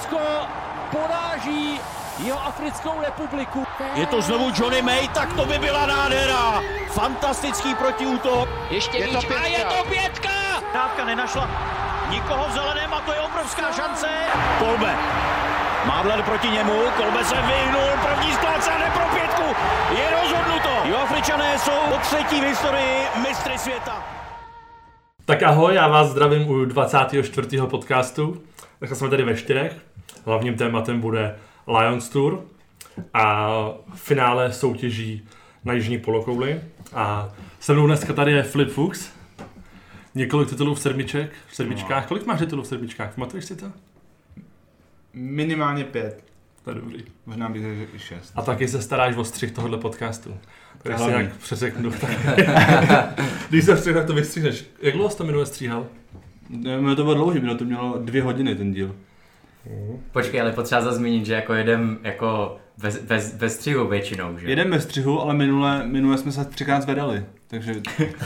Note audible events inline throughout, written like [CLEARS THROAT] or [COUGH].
Srbsko poráží jeho Africkou republiku. Je to znovu Johnny May, tak to by byla nádhera. Fantastický protiútok. Ještě je míč a je to pětka! Dávka nenašla nikoho v zeleném a to je obrovská šance. Kolbe. Mávler proti němu, Kolbe se vyhnul, první a pro pětku. Je rozhodnuto. Joafričané jsou po třetí v historii mistry světa. Tak ahoj, já vás zdravím u 24. podcastu. Tak jsme tady ve čtyřech. Hlavním tématem bude Lions Tour a finále soutěží na jižní polokouli. A se mnou dneska tady je Flip Fuchs. Několik titulů v sedmiček, v sedmičkách. Kolik máš titulů v sedmičkách? Pamatuješ si to? Minimálně pět. To je dobrý. Možná bych řekl i šest. A taky se staráš o střih tohohle podcastu. Tak si nějak přeřeknu. [LAUGHS] Tak... [LAUGHS] Když se střih, tak to vystříhneš. Jak dlouho jsi to minule stříhal? Ne, to bylo dlouhý, bylo to mělo dvě hodiny ten díl. Počkej, ale potřeba zase zmínit, že jako jedem jako bez, bez, bez střihu většinou, že? Jeden bez střihu, ale minule, minule jsme se třikrát zvedali. Takže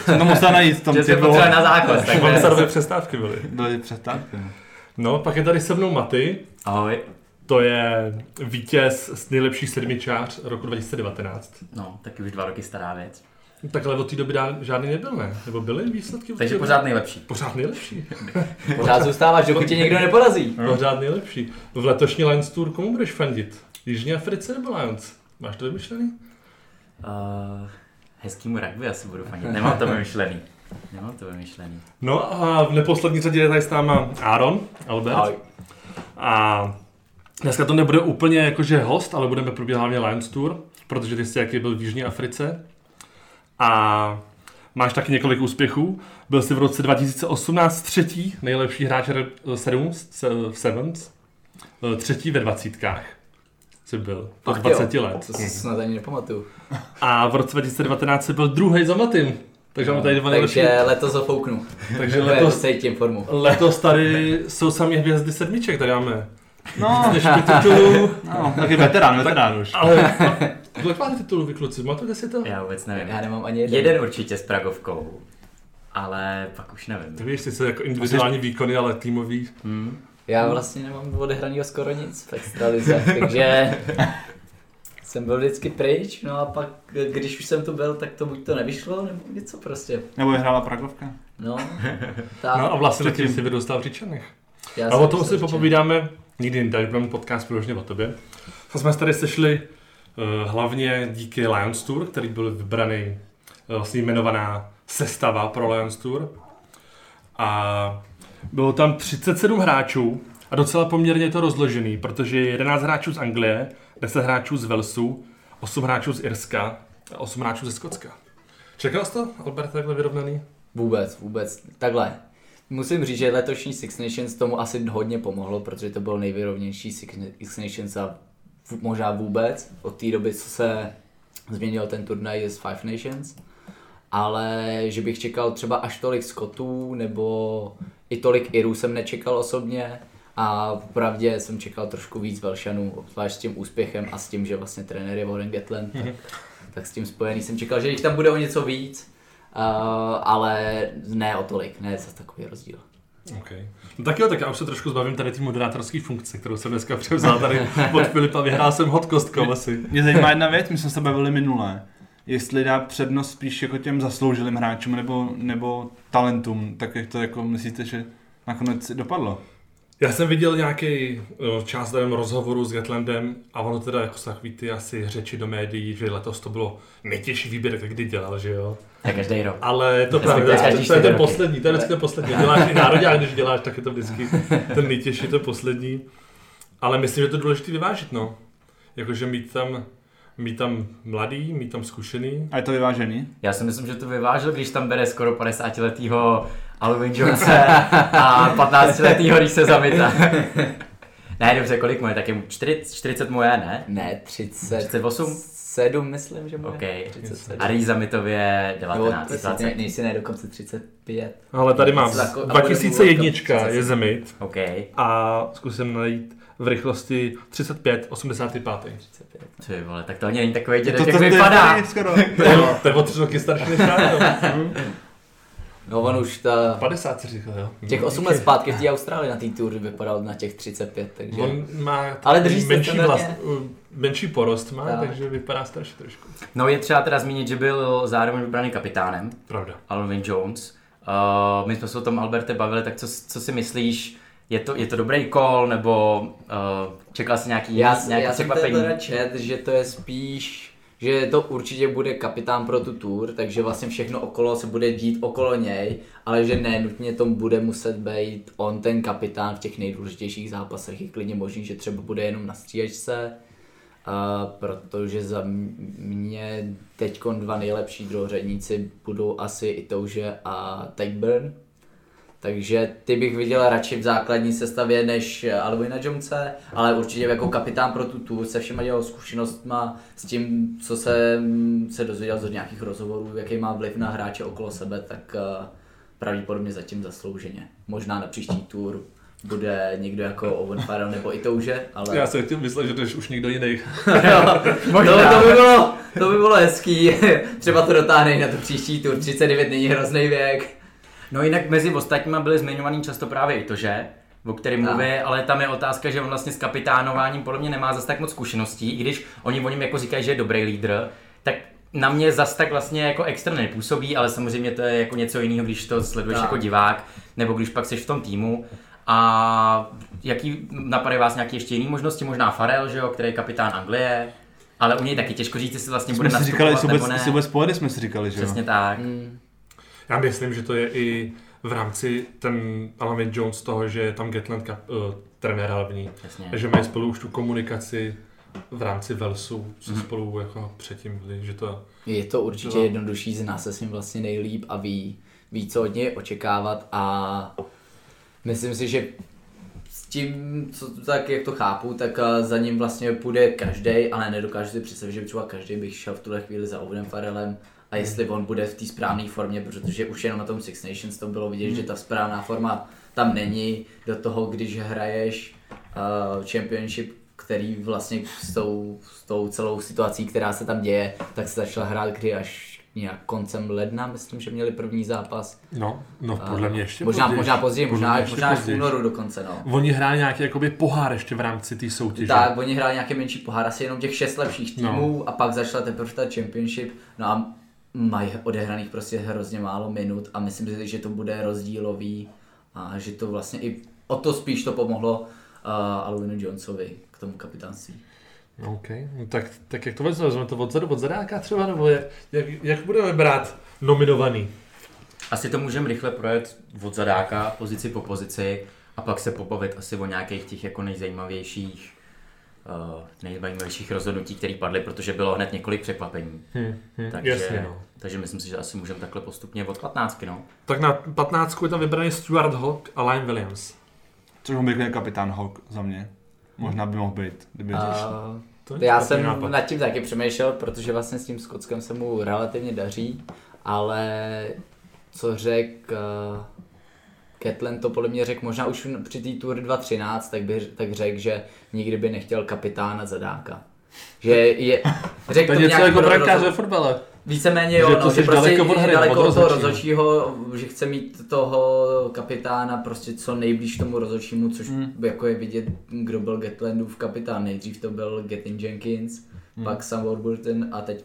jsem to musel najít v tom [LAUGHS] že jsme potřebovali na záchod, tak Švajcarové přestávky byly. Byly přestávky. no. No, pak je tady se mnou Maty. Ahoj. To je vítěz z nejlepší sedmičář roku 2019. No, taky už dva roky stará věc. Takhle od té doby dá- žádný nebyl, ne? Nebo byly výsledky? Takže pořád nejlepší. Pořád nejlepší. [LAUGHS] Pořád zůstáváš, dokud tě někdo neporazí. Pořád nejlepší. V letošní Lions Tour komu budeš fandit? Jižní Africe nebo Lions? Máš to vymyšlený? Uh, hezkýmu rugby asi budu fanit. Nemám to vymyšlený. Nemám to vymyšlený. No a v neposlední řadě je tady s náma Aaron, Albert. Ahoj. A dneska to nebude úplně jakože host, ale budeme probíhat hlavně Lions Tour, protože ty jsi jaký byl v Jižní Africe. A máš taky několik úspěchů. Byl jsi v roce 2018 třetí nejlepší hráč re- Sevens, se- Sevens, Eh, třetí ve dvacítkách. Jsi byl, po Ach 20 jo, let. To si snad ani nepamatuju. A v roce 2019 jsi byl druhý za Matym. Takže máme tady dva nejlepší. Takže [LAUGHS] letos zafouknu. Takže Letos cítím formu. letos tady jsou sami hvězdy sedmiček, tady máme. No, Dnešní titulů, no, taky veterán, veterán už. ale kolik máte titulů vy kluci? Si to? Já vůbec nevím. Já nemám ani jeden. Jeden určitě s Pragovkou. Ale pak už nevím. Tak víš, ty se jako individuální výkony, ale týmový. Hmm. Já vlastně nemám odehranýho skoro nic v extralize, [LAUGHS] takže jsem byl vždycky pryč, no a pak, když už jsem tu byl, tak to buď to nevyšlo, nebo něco prostě. Nebo je hrála Pragovka. No, [LAUGHS] tak. No a vlastně Předtím. si vydostal v Říčanech. já A o tom si popovídáme nikdy jinde, až budeme podcast vyloženě o tobě. Tak jsme tady sešli uh, hlavně díky Lions Tour, který byl vybraný, uh, vlastně jmenovaná sestava pro Lions Tour. A bylo tam 37 hráčů a docela poměrně to rozložený, protože je 11 hráčů z Anglie, 10 hráčů z Walesu, 8 hráčů z Irska a 8 hráčů ze Skotska. Čekal jsi to, Albert, takhle vyrovnaný? Vůbec, vůbec. Takhle. Musím říct, že letošní Six Nations tomu asi hodně pomohlo, protože to byl nejvyrovnější Six Nations a možná vůbec od té doby, co se změnil ten turnaj z Five Nations. Ale že bych čekal třeba až tolik Skotů nebo i tolik Irů jsem nečekal osobně a vpravdě jsem čekal trošku víc Velšanů, obzvlášť s tím úspěchem a s tím, že vlastně trenér je Warren Gatland, tak, tak s tím spojený jsem čekal, že jich tam bude o něco víc. Uh, ale ne o tolik, ne za takový rozdíl. Okay. No tak jo, tak já už se trošku zbavím tady té moderátorské funkce, kterou jsem dneska převzal tady od Filipa. Vyhrál jsem hot kostkou asi. Mě zajímá jedna věc, my jsme se bavili minulé. Jestli dá přednost spíš jako těm zasloužilým hráčům nebo, nebo talentům, tak jak to jako myslíte, že nakonec dopadlo? Já jsem viděl nějaký část tady rozhovoru s Gatlandem a ono teda jako jsou takový ty asi řeči do médií, že letos to bylo nejtěžší výběr, jak kdy dělal, že jo. Tak každý rok. Ale je to pravda, to, to je ten poslední, to je vždycky ten poslední. Děláš i národák, když děláš, tak je to vždycky ten nejtěžší, to poslední. Ale myslím, že to je důležité vyvážit, no. Jakože mít tam, mít tam mladý, mít tam zkušený. A je to vyvážený? Já si myslím, že to vyvážil, když tam bere skoro 50-letýho Alvin Jonese a 15-letýho Rise Zamita. ne, dobře, kolik mu je? Tak je mu 40, 40 mu je, ne? Ne, 30. 38? 7 myslím, že bude. OK. 37. A Rise Zamitově Nebo 19, 30, 20. ne, nejsi ne, dokonce 35. Ale tady mám Něco tako- a 2001 bude mu je Zemit OK. a zkusím najít v rychlosti 35, 85. 35. Ty vole, tak to ani není takový dědek, to, jak to, to, vypadá. je skoro. To je, to je o tři roky starší než já. No. No on už ta, 50 si říkal, jo. těch 8 let zpátky v té Austrálii na té tour vypadal na těch 35, takže... On má Ale drží se menší, standardně. menší porost má, Tak. takže vypadá starší trošku. No je třeba teda zmínit, že byl zároveň vybraný kapitánem, Pravda. Alvin Jones. Uh, my jsme se o tom Alberte bavili, tak co, co si myslíš, je to, je to dobrý call, nebo uh, čekal jsi nějaký, Já, nějaké já jsem teda čet, že to je spíš, že to určitě bude kapitán pro tu tour, takže vlastně všechno okolo se bude dít okolo něj, ale že ne nutně tom bude muset být on ten kapitán v těch nejdůležitějších zápasech. Je klidně možný, že třeba bude jenom na střídačce, a protože za mě teď dva nejlepší druhořadníci budou asi Itouže a Takeburn. Takže ty bych viděl radši v základní sestavě než Alvina Jonese, ale určitě jako kapitán pro tu tour se všema jeho zkušenostma s tím, co se, se dozvěděl z nějakých rozhovorů, jaký má vliv na hráče okolo sebe, tak eh, pravděpodobně zatím zaslouženě. Možná na příští tour bude někdo jako Owen Farrell nebo i touže, ale... Já jsem chtěl myslet, že to je už někdo jiný. [LAUGHS] To, to, by bylo, to by bylo hezký, [LAUGHS] třeba to dotáhne na tu příští tour, 39 není hrozný věk. No jinak mezi ostatníma byly zmiňovaný často právě i to, že o kterém No. mluví, ale tam je otázka, že on vlastně s kapitánováním podle mě nemá zase tak moc zkušeností, i když oni o něm jako říkají, že je dobrý lídr, tak na mě zas tak vlastně jako extra nepůsobí, ale samozřejmě to je jako něco jiného, když to sleduješ Tak. jako divák, nebo když pak jsi v tom týmu. A jaký napadají vás nějaké ještě jiné možnosti, možná Farel, že jo, který je kapitán Anglie, ale u něj taky těžko říct, jestli vlastně bude Jsme si nastupovat říkali, nebo vůbec, ne. vůbec jsme si říkali, že jo. Přesně tak. Mm, Já myslím, že to je i v rámci ten Alvin Jones toho, že je tam Gatland kap, uh, trenér hlavní. Přesně. že mají spolu už tu komunikaci v rámci Velsu, co Mhm. spolu jako předtím byli, že to... Je to určitě No. jednodušší, zná se s ním vlastně nejlíp a ví, ví, co od něj očekávat a myslím si, že s tím, co, tak jak to chápu, tak eh, za ním vlastně půjde každý, ale nedokážu si představit, že by třeba každý bych šel v tuhle chvíli za Owenem Farrellem a jestli on bude v té správné formě, protože už jenom na tom Six Nations to bylo vidět, že ta správná forma tam není. Do toho, když hraješ uh, Championship, který vlastně s tou, s tou celou situací, která se tam děje, tak se začala hrát kdy až nějak koncem ledna, myslím, že měli první zápas. No, no podle mě ještě možná, později. možná později, Podle možná, možná až v únoru dokonce, no. Oni hráli nějaký jakoby pohár ještě v rámci té soutěže. Tak, oni hráli nějaký menší pohár, asi jenom těch šest lepších No. týmů no. a pak začala teprve ta championship, no a mají odehraných prostě hrozně málo minut a myslím si, že to bude rozdílový a že to vlastně i o to spíš to pomohlo uh, Alvinu Jonesovi k tomu kapitánství. OK, no tak, tak jak to vezmeme? Vezmeme to odzadu, od zadáka třeba, nebo jak, jak, jak budeme brát nominovaný? Asi to můžeme rychle projet od zadáka, pozici po pozici a pak se pobavit asi o nějakých těch jako nejzajímavějších nejzajímavějších rozhodnutí, které padly, protože bylo hned několik překvapení. Hm, hm, Takže, Jasně, no. takže myslím si, že asi můžeme takhle postupně od 15, no. Tak na 15 je tam vybraný Stuart Hawk a Lion Williams. Což on byl kapitán Hawk za mě. Možná by mohl být, kdyby uh, To je já jsem nápad. nad tím taky přemýšlel, protože vlastně s tím Skotskem se mu relativně daří, ale co řek uh, Ketlen to podle mě řekl možná už při té Tour 2013, tak, by, tak řekl, že nikdy by nechtěl kapitána zadáka. Že je, řekl To je to něco jako brankář ve fotbale. Víceméně jo, Že že no, že prostě daleko od hry, daleko od od toho rozhodčího. rozhodčího, že chce mít toho kapitána prostě co nejblíž tomu rozhodčímu, což Hmm. jako je vidět, kdo byl Gatlandův kapitán. Nejdřív to byl Gettin Jenkins, Hmm. pak Sam Warburton a teď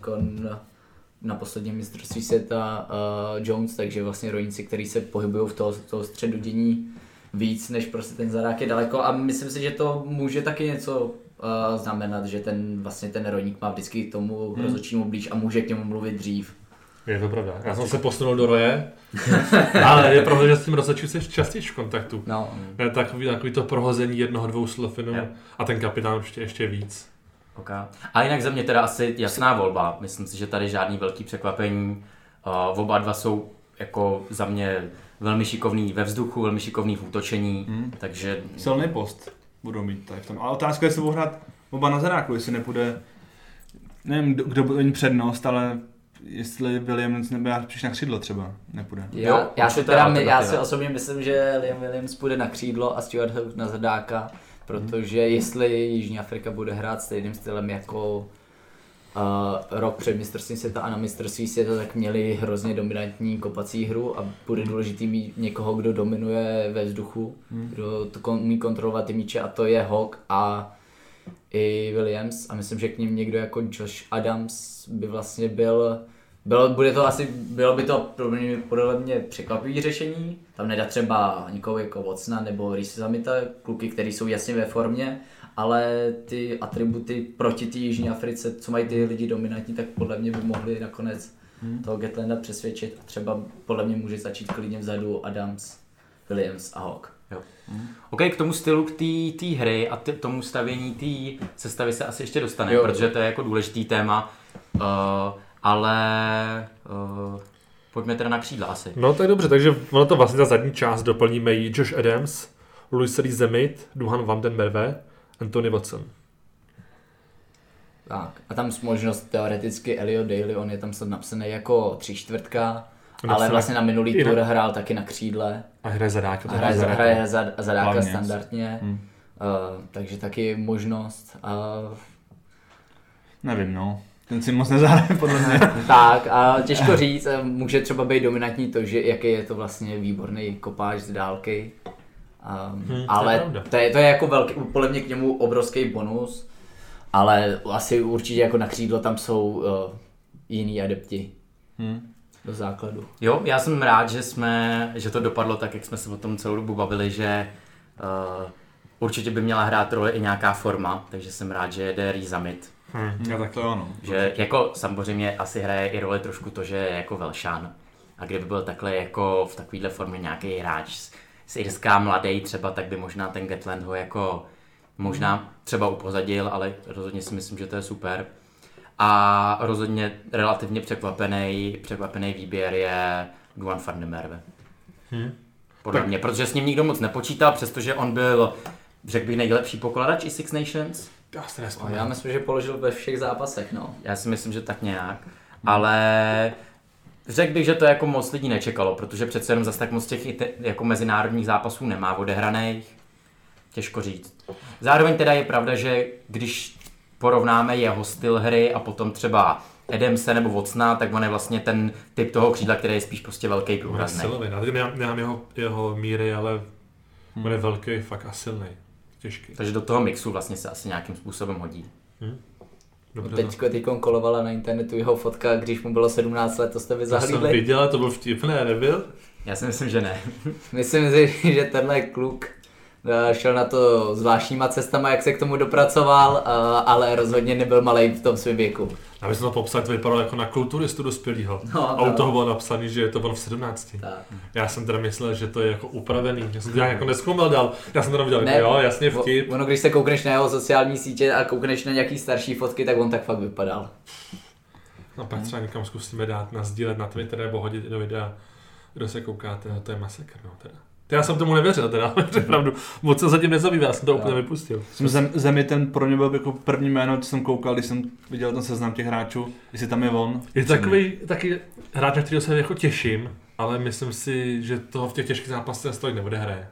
na posledním mistrovství světa uh, Jones, takže vlastně rolníci, kteří se pohybují v toho, toho středu dění víc, než prostě ten zadák je daleko a myslím si, že to může taky něco uh, znamenat, že ten vlastně ten rolník má vždycky k tomu hmm. rozhodčímu blíž a může k němu mluvit dřív. Je to pravda. Já jsem se posunul do roje, [LAUGHS] ale je pravda, že s tím rozhodčím jsi častěji v kontaktu. No, Je takový, takový to prohození jednoho, dvou slov jenom Jo. a ten kapitán určitě ještě víc. Okay. A jinak za mě teda asi jasná volba. Myslím si, že tady žádný velký překvapení. Uh, oba dva jsou jako za mě velmi šikovný ve vzduchu, velmi šikovný v útočení, Hmm. takže Silný post budou mít tady v tom. Ale otázka je, jestli budou hrát oba na zadáku, jestli nepůjde, nevím, kdo, kdo bude mít přednost, ale jestli Williams nebo já spíš na křídlo třeba nepůjde. já, Jo, já, si teda, já si osobně myslím, že Liam Williams půjde na křídlo a Stuart Hawk na zadáka, protože jestli Jižní Afrika bude hrát stejným stylem jako uh, rok před mistrovstvím světa a na mistrovství světa tak měli hrozně dominantní kopací hru a bude důležitý mít někoho, kdo dominuje ve vzduchu, hmm. kdo to kon, umí kontrolovat ty míče a to je Hawk a i Williams a myslím, že k ním někdo jako Josh Adams by vlastně byl bylo, bude to asi, bylo by to mě, podle mě překvapivé řešení. Tam nedá třeba nikoho jako Vocna nebo Risi Zamita, kluky, kteří jsou jasně ve formě, ale ty atributy proti té Jižní Africe, co mají ty lidi dominantní, tak podle mě by mohli nakonec hmm. toho Getlanda přesvědčit a třeba podle mě může začít klidně vzadu Adams, Williams a Hawk. Jo. Hmm. OK, k tomu stylu, k té hry a t- tomu stavění té sestavy se asi ještě dostaneme, protože to je jako důležitý téma. Uh, ale uh, pojďme teda na křídla asi. No tak dobře, takže ono to vlastně ta zadní část doplníme jí Josh Adams, Louis Zemit, Duhan Van den Merve, Anthony Watson. Tak, a tam možnost teoreticky Elliot Daly, on je tam snad napsaný jako tři čtvrtka, ale vlastně na minulý tour hrál taky na křídle. A hraje zadáka. A hraje, zadáka, hraje zadáka standardně, hmm. uh, takže taky možnost. Uh, Nevím, no. Ten si moc nezahraje, [LAUGHS] podle mě. tak a těžko říct, může třeba být dominantní to, že jaký je to vlastně výborný kopáč z dálky. Um, hmm, ale to je, to je, to je jako velký, podle mě k němu obrovský bonus, ale asi určitě jako na křídlo tam jsou uh, jiní adepti. Hmm. Do základu. Jo, já jsem rád, že jsme, že to dopadlo tak, jak jsme se o tom celou dobu bavili, že uh, určitě by měla hrát roli i nějaká forma, takže jsem rád, že jede Rizamit Hmm, já tak to ano. Že jako samozřejmě asi hraje i roli trošku to, že je jako Velšan. A kdyby byl takhle jako v takovéhle formě nějaký hráč z, z Irská mladý třeba, tak by možná ten Gatland ho jako možná třeba upozadil, ale rozhodně si myslím, že to je super. A rozhodně relativně překvapený, překvapený výběr je Duan van der Merwe. Hmm. Podle tak. mě, protože s ním nikdo moc nepočítal, přestože on byl, řekl bych, nejlepší pokladač i Six Nations já si nespomínám. Já myslím, že položil ve všech zápasech, no. Já si myslím, že tak nějak. Hmm. Ale řekl bych, že to jako moc lidí nečekalo, protože přece jenom zase tak moc těch jako mezinárodních zápasů nemá odehraných. Těžko říct. Zároveň teda je pravda, že když porovnáme jeho styl hry a potom třeba Edemse nebo Vocna, tak on je vlastně ten typ toho křídla, který je spíš prostě velký průrazný. Silový, já nemám jeho, jeho míry, ale on je velký, fakt a silný těžký. Takže do toho mixu vlastně se asi nějakým způsobem hodí. Hmm. Dobře, Teďko no. teďko kolovala na internetu jeho fotka, když mu bylo 17 let, to jste vy zahlídli. To jsem viděl, to byl vtipné, nebyl? Já si myslím, že ne. [LAUGHS] myslím si, že tenhle kluk Eh, šel na to zvláštníma cestama, jak se k tomu dopracoval, eh, ale rozhodně nebyl malý v tom svém věku. Já bych to popsat, to vypadalo jako na kulturistu dospělého. No, a u toho bylo napsané, že je to on v 17. Tak. Já jsem teda myslel, že to je jako upravený. Já jsem to jako neskoumal dál. Já jsem to viděl, ne, jo, jasně vtip. Ono, když se koukneš na jeho sociální sítě a koukneš na nějaký starší fotky, tak on tak fakt vypadal. No pak třeba někam zkusíme dát, nazdílet na Twitter nebo hodit do videa, kdo se koukáte, no to je masakr, no teda. Já jsem tomu nevěřil, teda, [LAUGHS] pravdu. Moc se zatím nezabývá, já jsem to úplně vypustil. Zem, Zemi ten pro mě byl jako první jméno, co jsem koukal, když jsem viděl ten seznam těch hráčů, jestli tam je on. Je takový taky hráč, na kterého se jako těším, ale myslím si, že toho v těch těžkých zápasech stojí nebude hraje.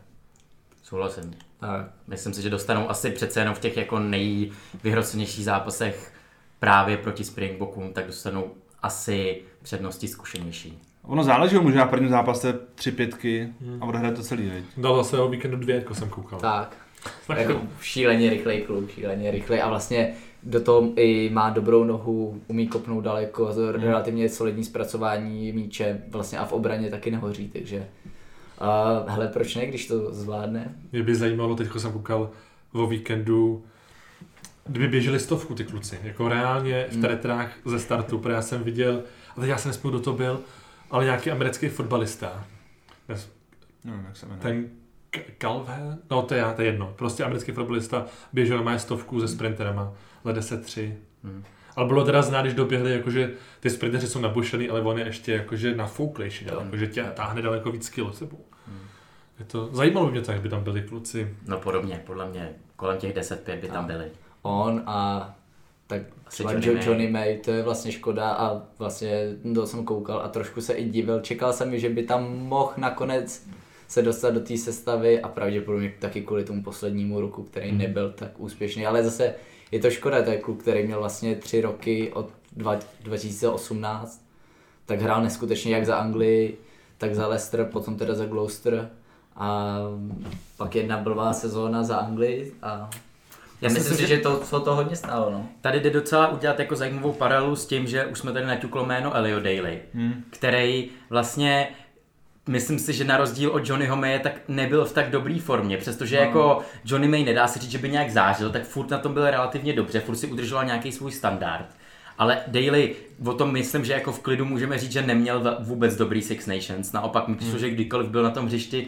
Souhlasím. Tak. Myslím si, že dostanou asi přece jenom v těch jako nejvyhrocenějších zápasech právě proti Springbokům, tak dostanou asi přednosti zkušenější. Ono záleží, může na prvním zápase tři pětky a bude hrát to celý, veď? Dal zase o víkendu dvě, jako jsem koukal. Tak. tak jako šíleně rychlej kluk, šíleně rychlej a vlastně do toho i má dobrou nohu, umí kopnout daleko, hmm. relativně solidní zpracování míče vlastně a v obraně taky nehoří, takže uh, hele, proč ne, když to zvládne? Mě by zajímalo, teď jsem koukal o víkendu, kdyby běželi stovku ty kluci, jako reálně v hmm. teretrách ze startu, protože já jsem viděl, a teď já jsem nespěl, kdo to byl, ale nějaký americký fotbalista. No, jak se jmenuje. Ten Calvin, no to je, to je jedno, prostě americký fotbalista běžel má stovku se sprinterama, le 10-3. Hmm. Ale bylo teda znát, když doběhli, jakože ty sprinteři jsou nabušený, ale on je ještě jakože nafouklejší, hmm. jakože tě táhne daleko víc kilo sebou. Hmm. Je to, zajímalo by mě to, jak by tam byli kluci. No podobně, podle mě kolem těch 10-5 by tam byli. On a tak třeba Johnny, May. Johnny May, to je vlastně škoda a vlastně to jsem koukal a trošku se i divil. Čekal jsem, že by tam mohl nakonec se dostat do té sestavy a pravděpodobně taky kvůli tomu poslednímu roku, který Mhm. nebyl tak úspěšný, ale zase je to škoda, to je kluk, který měl vlastně tři roky od dva- 2018, tak hrál neskutečně jak za Anglii, tak za Leicester, potom teda za Gloucester a pak jedna blbá sezóna za Anglii a Já myslím, si, že- že to, to, to hodně stálo. No. Tady jde docela udělat jako zajímavou paralelu s tím, že už jsme tady naťuklo jméno Elio Daly, hmm. který vlastně Myslím si, že na rozdíl od Johnnyho Maye tak nebyl v tak dobré formě, přestože no. jako Johnny May nedá se říct, že by nějak zářil, tak furt na tom byl relativně dobře, furt si udržoval nějaký svůj standard. Ale Daly, o tom myslím, že jako v klidu můžeme říct, že neměl vůbec dobrý Six Nations. Naopak, myslím, hmm. že kdykoliv byl na tom hřišti,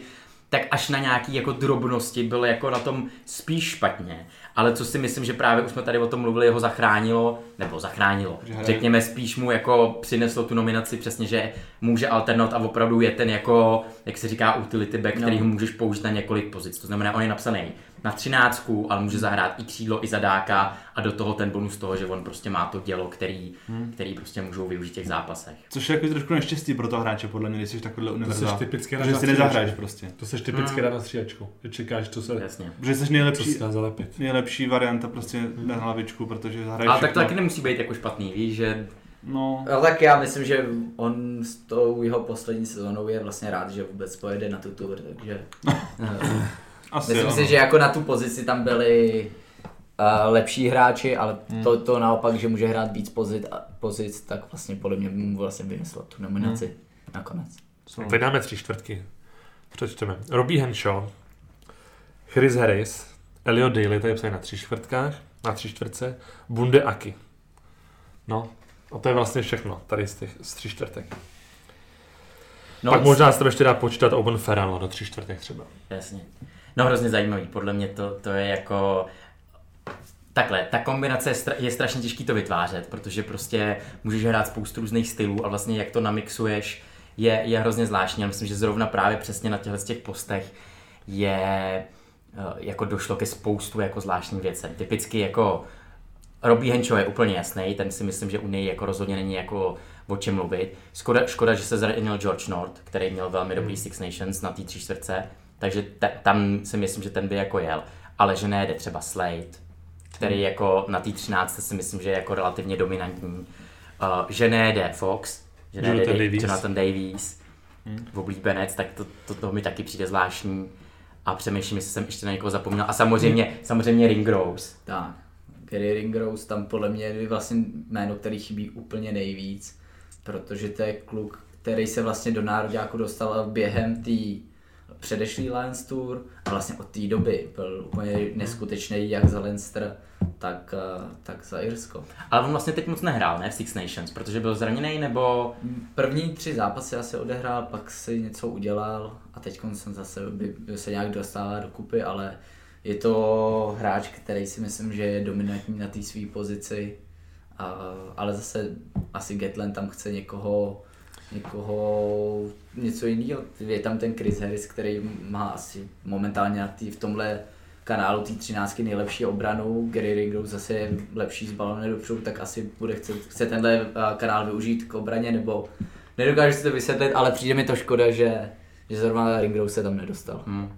tak až na nějaký jako drobnosti byl jako na tom spíš špatně. Ale co si myslím, že právě už jsme tady o tom mluvili, ho zachránilo, nebo zachránilo. Řekněme spíš mu jako přineslo tu nominaci přesně, že může alternovat a opravdu je ten jako, jak se říká, utility back, který ho můžeš použít na několik pozic. To znamená, on je napsaný na třináctku, ale může zahrát i křídlo, i zadáka a do toho ten bonus toho, že on prostě má to dělo, který, který prostě můžou využít v těch zápasech. Což je jako trošku neštěstí pro toho hráče, podle mě, když jsi takovýhle univerzál. typický Protože na si střídačku. nezahraješ prostě. To seš typicky hmm. na střídačku. Že čekáš, co se, Jasně. Protože jsi nejlepší, se zalepit. nejlepší varianta prostě na hlavičku, protože zahraješ Ale tak to taky nemusí být jako špatný, víš, že No, No tak já myslím, že on s tou jeho poslední sezónou je vlastně rád, že vůbec pojede na tu tour, takže [LAUGHS] asi myslím jo, si, no. že jako na tu pozici tam byli uh, lepší hráči, ale to, to naopak, že může hrát víc pozic, pozic tak vlastně podle mě mu vlastně vymyslel tu nominaci nakonec. Teď dáme tři čtvrtky. Přečteme. Robbie Henshaw, Chris Harris, Elio Daly, tady psají na tři čtvrtkách, na tři čtvrtce, Bunde Aki. No, a to je vlastně všechno tady z těch z tři čtvrtek. No, Pak možná se tam ještě dá počítat Owen Farrell do tři čtvrtek třeba. Jasně. No hrozně zajímavý, podle mě to, to je jako... Takhle, ta kombinace je, stra- je strašně těžký to vytvářet, protože prostě můžeš hrát spoustu různých stylů a vlastně jak to namixuješ je, je hrozně zvláštní. Já myslím, že zrovna právě přesně na těchto těch postech je eh, jako došlo ke spoustu jako zvláštních věcem. Typicky jako Robbie Hencho je úplně jasný, ten si myslím, že u něj jako rozhodně není jako o čem mluvit. Škoda, škoda že se zranil George North, který měl velmi dobrý Six Nations na té tři čtvrtce, takže te, tam si myslím, že ten by jako jel. Ale že nejde třeba Slade, který jako na té 13 si myslím, že je jako relativně dominantní. Uh, že nejde Fox, že nejde Jonathan Jonathan Davies. Davies, Jonathan Davies v oblíbenec, tak to, to, to mi taky přijde zvláštní. A přemýšlím, jestli jsem ještě na někoho zapomněl. A samozřejmě, samozřejmě Ringrose. Tak, Gary Ringrose tam podle mě je vlastně jméno, který chybí úplně nejvíc, protože to je kluk, který se vlastně do nároďáku dostal během té předešlý Lions Tour a vlastně od té doby byl úplně neskutečný jak za Leinster, tak, eh, tak za Irsko. Ale on vlastně teď moc nehrál, ne, v Six Nations, protože byl zraněný, nebo... První tři zápasy asi odehrál, pak si něco udělal a teď jsem zase by, by se nějak dostává do kupy, ale je to hráč, který si myslím, že je dominantní na té své pozici, a, ale zase asi Gatland tam chce někoho, někoho něco jiného. Je tam ten Chris Harris, který má asi momentálně na tý, v tomhle kanálu té 13 nejlepší obranu, Gary Ringrose zase je lepší z balony dopředu, tak asi bude chce, chce tenhle eh, kanál využít k obraně, nebo nedokážu si to vysvětlit, ale přijde mi to škoda, že, že zrovna Ringrose se tam nedostal. Hm.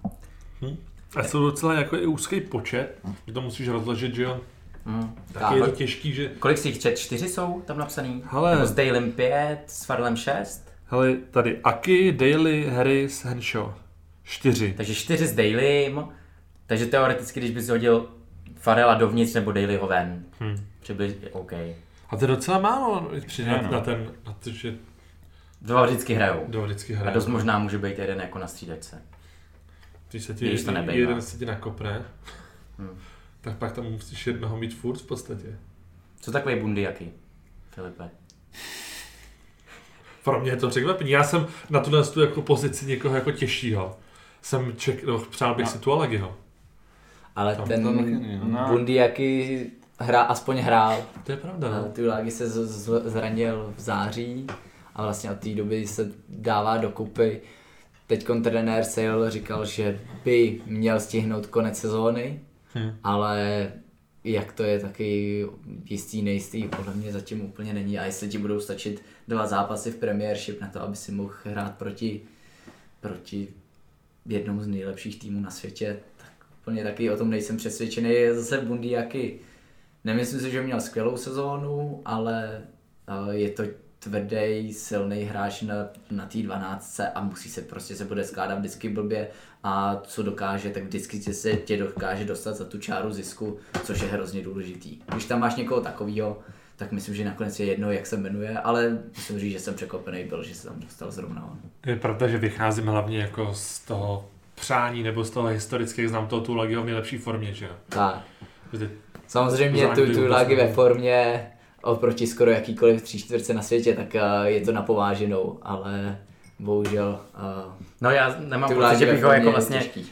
A jsou docela jako i úzký počet, že to musíš rozložit, že jo? Hm. Tak je to těžký, že... Kolik si jich čet? Čtyři jsou tam napsaný? Hele. Nebo s Dalem pět, s Farlem šest? Hele, tady Aki, Daly, Harris, Henshaw. Čtyři. Takže čtyři s Dalym, takže teoreticky, když bys hodil Farela dovnitř nebo Dalyho ven, Hm. přibližně, OK. A to je docela málo při na, Je, no. na ten, na to, že Dva vždycky hrajou. do vždycky A hraje. dost možná může být jeden jako na střídačce. Když se ti Když to jeden, se ti nakopne, Hm. Tak pak tam musíš jednoho mít furt v podstatě. Co takový bundy Filipe? Pro mě je to překvapení. Já jsem na tuhle tu jako pozici někoho jako těžšího. Jsem ček, no, přál bych si tu Alegiho. Ale Tam ten no. Bundy, jaký hra, aspoň hrál, To je pravda, No. no. Ty Lágy se z- z- zranil v září a vlastně od té doby se dává dokupy. Teď trenér Sale říkal, že by měl stihnout konec sezóny, Hm. ale jak to je taky jistý, nejistý, podle mě zatím úplně není. A jestli ti budou stačit dva zápasy v Premiership na to, aby si mohl hrát proti, proti jednou z nejlepších týmů na světě, tak úplně taky o tom nejsem přesvědčený. Zase Bundiaky, nemyslím si, že měl skvělou sezónu, ale eh, je to tvrdý, silný hráč na, na té 12 a musí se prostě se bude skládat vždycky blbě a co dokáže, tak vždycky tě se tě dokáže dostat za tu čáru zisku, což je hrozně důležitý. Když tam máš někoho takového, tak myslím, že nakonec je jedno, jak se jmenuje, ale musím říct, že jsem překvapený byl, že se tam dostal zrovna on. Je pravda, že vycházím hlavně jako z toho přání nebo z toho historických znám toho tu Lagio v nejlepší formě, že jo? Tak. Samozřejmě tu, tu Lagi ve formě oproti skoro jakýkoliv tří čtvrtce na světě, tak eh, je to napováženou, ale bohužel uh, No já nemám pocit, že bych ho jako vlastně, těžký.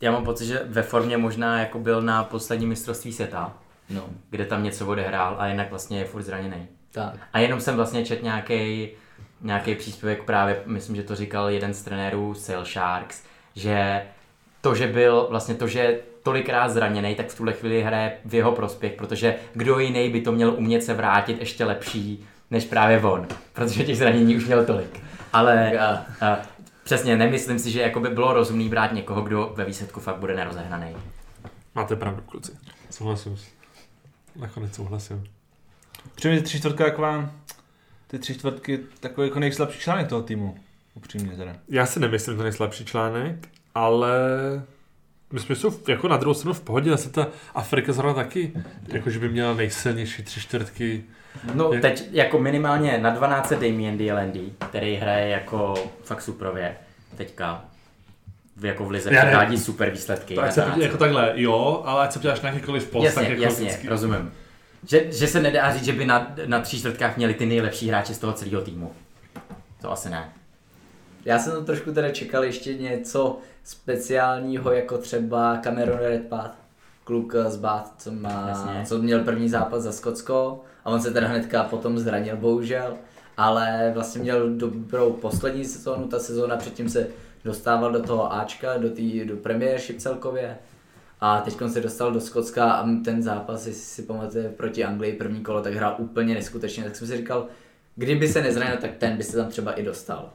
já mám pocit, že ve formě možná jako byl na poslední mistrovství světa, No, kde tam něco odehrál a jinak vlastně je furt zraněný. tak. A jenom jsem vlastně čet nějaký nějaký příspěvek právě, myslím, že to říkal jeden z trenérů Sail Sharks, že to, že byl vlastně to, že tolikrát zraněný, tak v tuhle chvíli hraje v jeho prospěch, protože kdo jiný by to měl umět se vrátit ještě lepší, než právě on, protože těch zranění už měl tolik. Ale a, a, přesně, nemyslím si, že jako by bylo rozumný brát někoho, kdo ve výsledku fakt bude nerozehnaný. Máte pravdu, kluci. Souhlasím. Nakonec souhlasím. Přijde tři čtvrtka taková, ty tři čtvrtky takový jako nejslabší článek toho týmu. Upřímně teda. Já si nemyslím, že to nejslabší článek, ale myslím, že jsou jako na druhou stranu v pohodě, zase ta Afrika zrovna taky, jakože by měla nejsilnější tři čtvrtky. No Je- teď jako minimálně na 12 Damien DLND, který hraje jako fakt suprově teďka v jako v lize předvádí super výsledky. Na se 12. podí, jako takhle, jo, ale ať se podíváš na jakýkoliv post, jasně, tak jako jasně, vždycky. rozumím. Že, že se nedá říct, že by na, na tří čtvrtkách měli ty nejlepší hráči z toho celého týmu. To asi ne. Já jsem to trošku teda čekal ještě něco speciálního, jako třeba Cameron Redpath, kluk z Bath, co, má, Jasně. co měl první zápas za Skotsko. A on se teda hnedka potom zranil, bohužel, ale vlastně měl dobrou poslední sezónu, ta sezóna předtím se dostával do toho Ačka, do, tý, do Premiership celkově. A teď se dostal do Skotska a ten zápas, jestli si pamatuje, proti Anglii první kolo, tak hrál úplně neskutečně, tak jsem si říkal, kdyby se nezranil, tak ten by se tam třeba i dostal.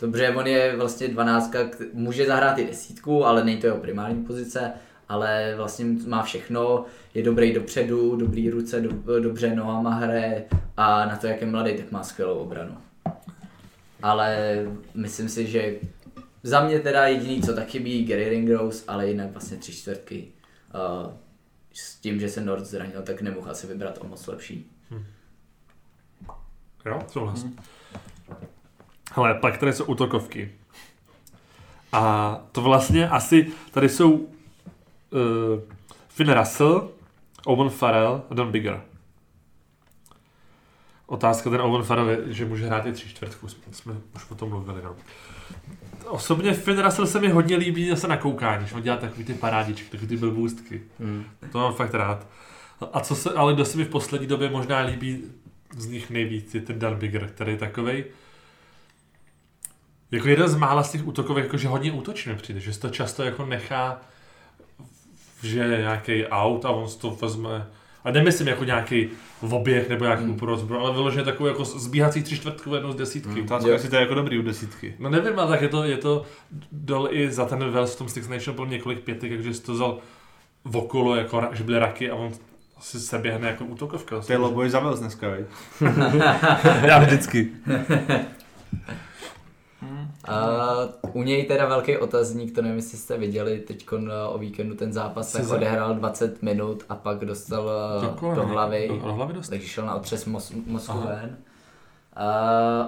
Dobře, on je vlastně dvanáctka, může zahrát i desítku, ale není to jeho primární pozice, ale vlastně má všechno, je dobrý dopředu, dobrý ruce, do, dobře nohama hraje a na to, jak je mladý, tak má skvělou obranu. Ale myslím si, že za mě teda jediný, co tak chybí, Gary Ringrose, ale jinak vlastně tři čtvrtky. Uh, s tím, že se Nord zranil, tak nemohl asi vybrat o moc lepší. Jo, souhlas. Hele, pak tady jsou útokovky. A to vlastně asi, tady jsou uh, Finn Russell, Owen Farrell a Don Bigger. Otázka ten Owen Farrell je, že může hrát i tři čtvrtku, jsme, jsme už o tom mluvili, no. Osobně Finn Russell se mi hodně líbí zase na koukání, že on dělá takový ty parádičky, takový ty blbůstky. Hmm. To mám fakt rád. A co se, ale kdo se mi v poslední době možná líbí z nich nejvíc, je ten Dan Bigger, který je takovej, jako jeden z mála z těch útokových, jakože hodně útočně přijde, že se to často jako nechá, že nějaký out a on si to vezme, a nemyslím jako nějaký oběh nebo nějaký Hmm. mm. ale vyloženě takovou jako zbíhací tři čtvrtku jednou z desítky. Mm. Otázka, Jo. jestli to je jako dobrý u desítky. No nevím, ale tak je to, je to dol i za ten Wales v tom Six Nation byl několik pětek, takže si to vzal okolo, jako, že byly raky a on si se běhne jako útokovka. To je loboj za Wales dneska, veď? [LAUGHS] [LAUGHS] Já vždycky. Uh, u něj teda velký otazník, to nevím, jestli jste viděli teď o víkendu ten zápas, tak Sezar. odehrál 20 minut a pak dostal eh, Do kolena, do hlavy, do- do hlavy dostal. takže šel na otřes mos, mozku Aha. ven. Uh,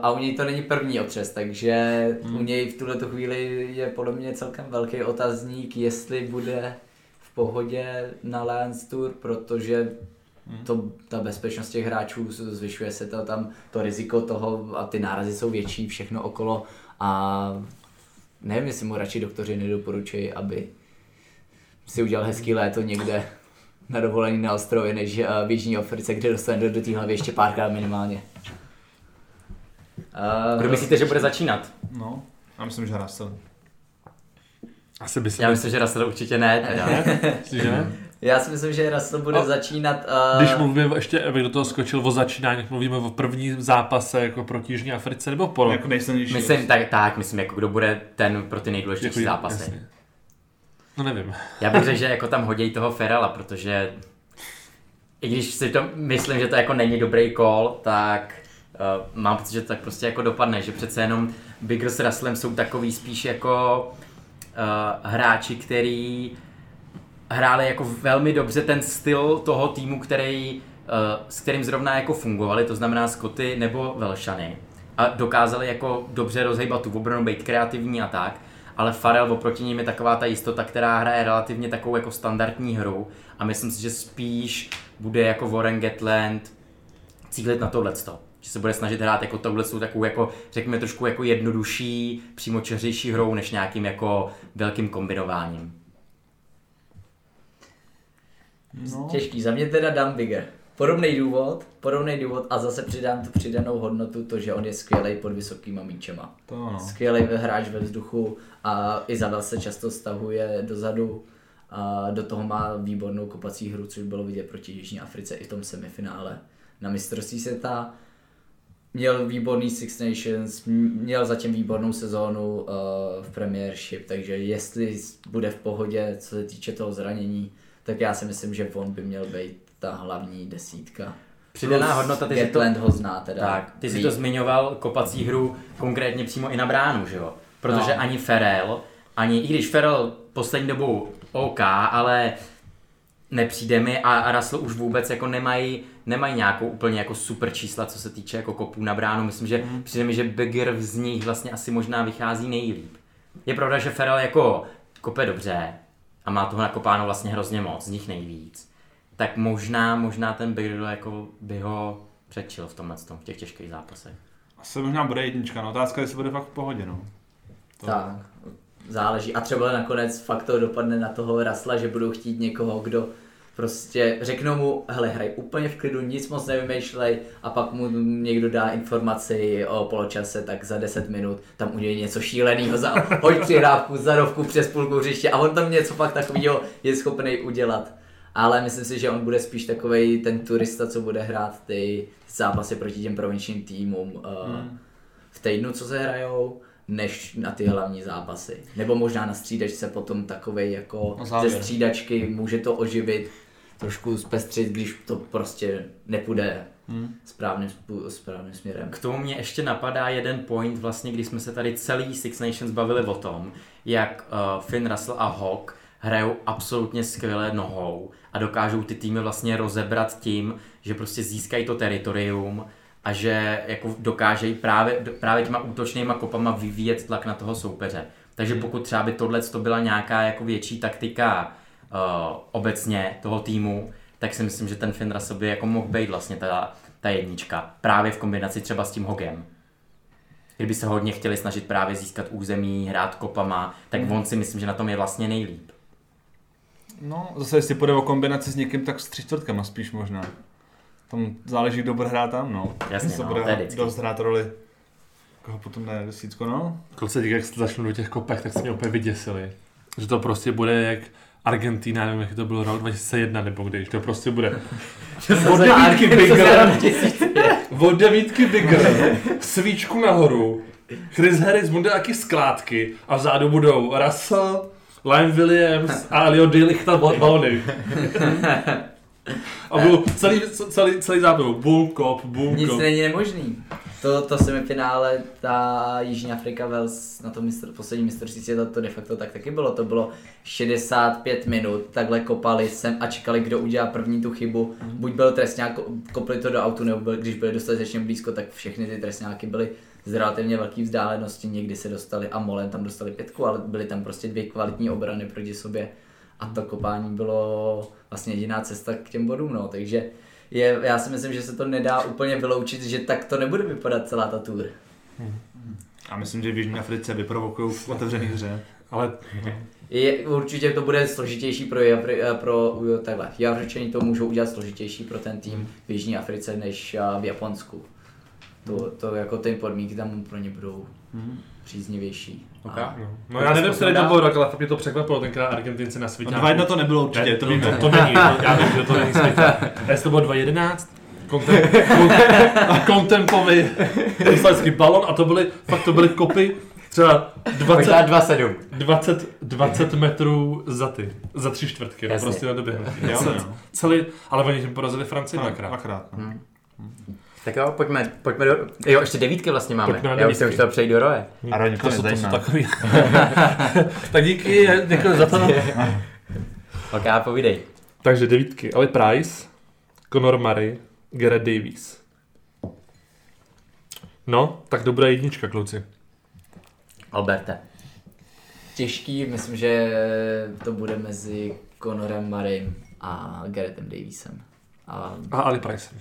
a u něj to není první otřes, takže Hmm. u něj v tuhle chvíli je podle mě celkem velký otazník, jestli bude v pohodě na Lions Tour, protože Hmm. to, ta bezpečnost těch hráčů, zvyšuje se to tam, to riziko toho a ty nárazy jsou větší, všechno okolo a nevím, jestli mu radši doktoři nedoporučují, aby si udělal hezký léto někde na dovolení na ostrově, než eh, v Jižní Africe, kde dostane do, do té hlavy ještě párkrát minimálně. Uh, Kdo myslíte, že bude začínat? No, já myslím, že Russell. Asi by se... Já myslím, že Russell určitě ne. Teda. Myslíš, že ne? [LAUGHS] Já si myslím, že Russell bude A- začínat... Uh, Když mluvíme ještě, abych do toho skočil o začínání, tak mluvíme o prvním zápase jako proti Jižní Africe nebo po. Jako nejsilnější. Myslím, tak, tak, myslím, jako kdo bude ten pro ty nejdůležitější Jako- zápasy. jasně. No nevím. Já bych řekl, že jako tam hodí toho Ferala, protože i když si to myslím, že to jako není dobrý call, tak uh, mám pocit, že to tak prostě jako dopadne, že přece jenom Bigger s Russellem jsou takový spíš jako uh, hráči, který hráli jako velmi dobře ten styl toho týmu, který, uh, s kterým zrovna jako fungovali, to znamená Scotty nebo Velšany. A dokázali jako dobře rozhýbat tu obranu, být kreativní a tak. Ale Farel oproti ním je taková ta jistota, která hraje relativně takovou jako standardní hru a myslím si, že spíš bude jako Warren Gatland cílit na tohleto. Že se bude snažit hrát jako touhle takovou jako, řekněme trošku jako jednodušší, přímočařejší hrou, než nějakým jako velkým kombinováním. No. Těžký, za mě teda dám Bigger. Podobný důvod, podobný důvod a zase přidám tu přidanou hodnotu, to, že on je skvělý pod vysokýma míčema. To no. Skvělý hráč ve vzduchu a Izabel se často stahuje dozadu a do toho má výbornou kopací hru, což bylo vidět proti Jižní Africe i v tom semifinále na mistrovství světa. Měl výborný Six Nations, měl zatím výbornou sezónu uh, v Premiership, takže jestli bude v pohodě, co se týče toho zranění, tak já si myslím, že on by měl být ta hlavní desítka. Přidaná Plus hodnota, ty to- ho zná teda. Tak, ty si to zmiňoval, kopací hru konkrétně přímo i na bránu, že jo? Protože No. ani Ferel, ani, i když Ferel poslední dobou OK, ale nepřijde mi a, a Russell už vůbec jako nemají, nemají nějakou úplně jako super čísla, co se týče jako kopů na bránu. Myslím, že Mhm. přijde mi, že Beger z nich vlastně asi možná vychází nejlíp. Je pravda, že Ferel jako kope dobře a má toho nakopáno vlastně hrozně moc, z nich nejvíc. Tak možná, možná ten Beger jako by ho předčil v tomhle tom, v těch těžkých zápasech. Asi možná bude jednička, no otázka je, jestli bude fakt v pohodě, no. To- Tak, záleží. A třeba nakonec fakt to dopadne na toho Rasla, že budou chtít někoho, kdo prostě řeknou mu, hele, hraj úplně v klidu, nic moc nevymýšlej. A pak mu někdo dá informaci o poločase, tak za 10 minut tam udělí něco šíleného, za, [LAUGHS] hoď přihrávku, zadovku přes půlku hřiště. A on tam něco fakt takového je schopný udělat. Ale myslím si, že on bude spíš takový ten turista, co bude hrát ty zápasy proti těm provinčním týmům uh, v týdnu, co se hrajou, než na ty hlavní zápasy. Nebo možná na střídačce potom takovej jako ze střídačky může to oživit, trošku zpestřit, když to prostě nepůjde Hmm. správným, správným směrem. K tomu mě ještě napadá jeden point, vlastně, když jsme se tady celý Six Nations bavili o tom, jak uh, Finn Russell a Hawk hrajou absolutně skvěle nohou a dokážou ty týmy vlastně rozebrat tím, že prostě získají to teritorium a že jako dokážejí právě, právě těma útočnýma kopama vyvíjet tlak na toho soupeře. Takže pokud třeba by tohle to byla nějaká jako větší taktika uh, obecně toho týmu, tak si myslím, že ten Finn Russell by jako mohl být vlastně ta, ta jednička. Právě v kombinaci třeba s tím Hogem. Kdyby se hodně chtěli snažit právě získat území, hrát kopama, tak on si myslím, že na tom je vlastně nejlíp. No, zase jestli půjde o kombinaci s někým, tak s tři čtvrtkama spíš možná. Tam záleží, kdo bude hrát tam, no. Jasně, no, bude to je vždycky. dost hrát roli. Koho potom ne, desítko, no. Kluci, díky, jak jste začali do těch kopek, tak se mě úplně vyděsili. Že to prostě bude jak Argentina, nevím, jak to bylo rok 2001 nebo kdy, že to prostě bude. [LAUGHS] Od devítky Bigger, od devítky Bigger, svíčku nahoru, Chris Harris bude taky skládky a vzadu budou Russell, Lime Williams a Leo Daly chytat bal- balony. A budou celý, celý, celý zápas, boom cop, boom Nic cop. není nemožný. To, to semifinále, ta Jižní Afrika Wales na to mistr, poslední mistrovství světa, to de facto tak taky bylo. To bylo 65 minut, takhle kopali sem a čekali, kdo udělá první tu chybu. Buď byl trestňák, kopli to do autu, nebo byl, když byli dostatečně blízko, tak všechny ty trestňáky byly z relativně velké vzdálenosti. Někdy se dostali a Molen tam dostali pětku, ale byly tam prostě dvě kvalitní obrany proti sobě. A to kopání bylo vlastně jediná cesta k těm bodům, no. Takže je, já si myslím, že se to nedá úplně vyloučit, že tak to nebude vypadat celá ta tour. A myslím, že v Jižní Africe vyprovokují v otevřené hře. Ale Je, určitě to bude složitější pro, eh, pro jo, takhle. Javřečani to můžou udělat složitější pro ten tým v Jižní Africe než eh, v Japonsku. To, to jako ty podmínky tam pro ně budou příznivější. Ok. A No, no já nevím, který to byl rok, ale fakt mě to překvapilo, tenkrát Argentinci na světě. Dva jedna to nebylo určitě, Ne, to to, víme. to, to není, to, [LAUGHS] já vím, že to není světě. A jestli to bylo 2.11, kontem, [LAUGHS] kontempový islandský balon a to byly, fakt to byly kopy třeba 20, Možná 2-7. 20, 20 metrů za ty, za tři čtvrtky, no, Jasně. prostě na době. Celý, no. celý, ale oni tím porazili Francii No, dvakrát. Dvakrát. no. Tak jo, pojďme, pojďme do... Jo, ještě devítky vlastně máme. Pojďme na Já už jsem devítky. chtěl přejít do roje. A Roně, to To jsou, to jsou takový. [LAUGHS] tak díky, děkuji za to. [LAUGHS] Ok, povídej. Takže devítky. Ali Price, Conor Murray, Gareth Davies. No, tak dobrá jednička, kluci. Alberte. těžký, myslím, že to bude mezi Conorem Murraym a Garethem Davisem. A A Ali Price.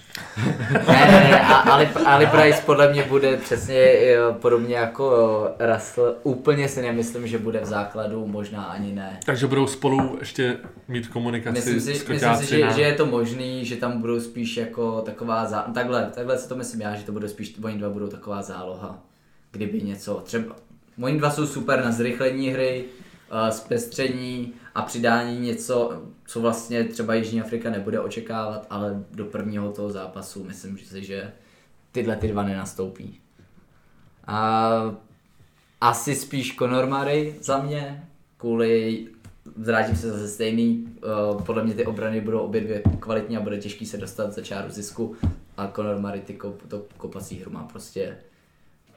Ne, ne, ne, a Ali, Ali Price podle mě bude přesně eh, podobně jako eh, Russell. Úplně si nemyslím, že bude v základu, možná ani ne. Takže budou spolu ještě mít komunikaci Myslím s si, myslím koťáci si že, na... že, je to možný, že tam budou spíš jako taková zá... takhle, takhle si to myslím já, že to budou spíš, oni dva budou taková záloha, kdyby něco, třeba, oni dva jsou super na zrychlení hry, uh, zpestření a přidání něco, co vlastně třeba Jižní Afrika nebude očekávat, ale do prvního toho zápasu myslím si, že tyhle ty dva nenastoupí. A asi spíš Conor Murray za mě, kvůli, vrátím se zase stejný, uh, podle mě ty obrany budou obě dvě kvalitní a bude těžký se dostat za čáru zisku a Conor Murray ty kop, to kopací hru má prostě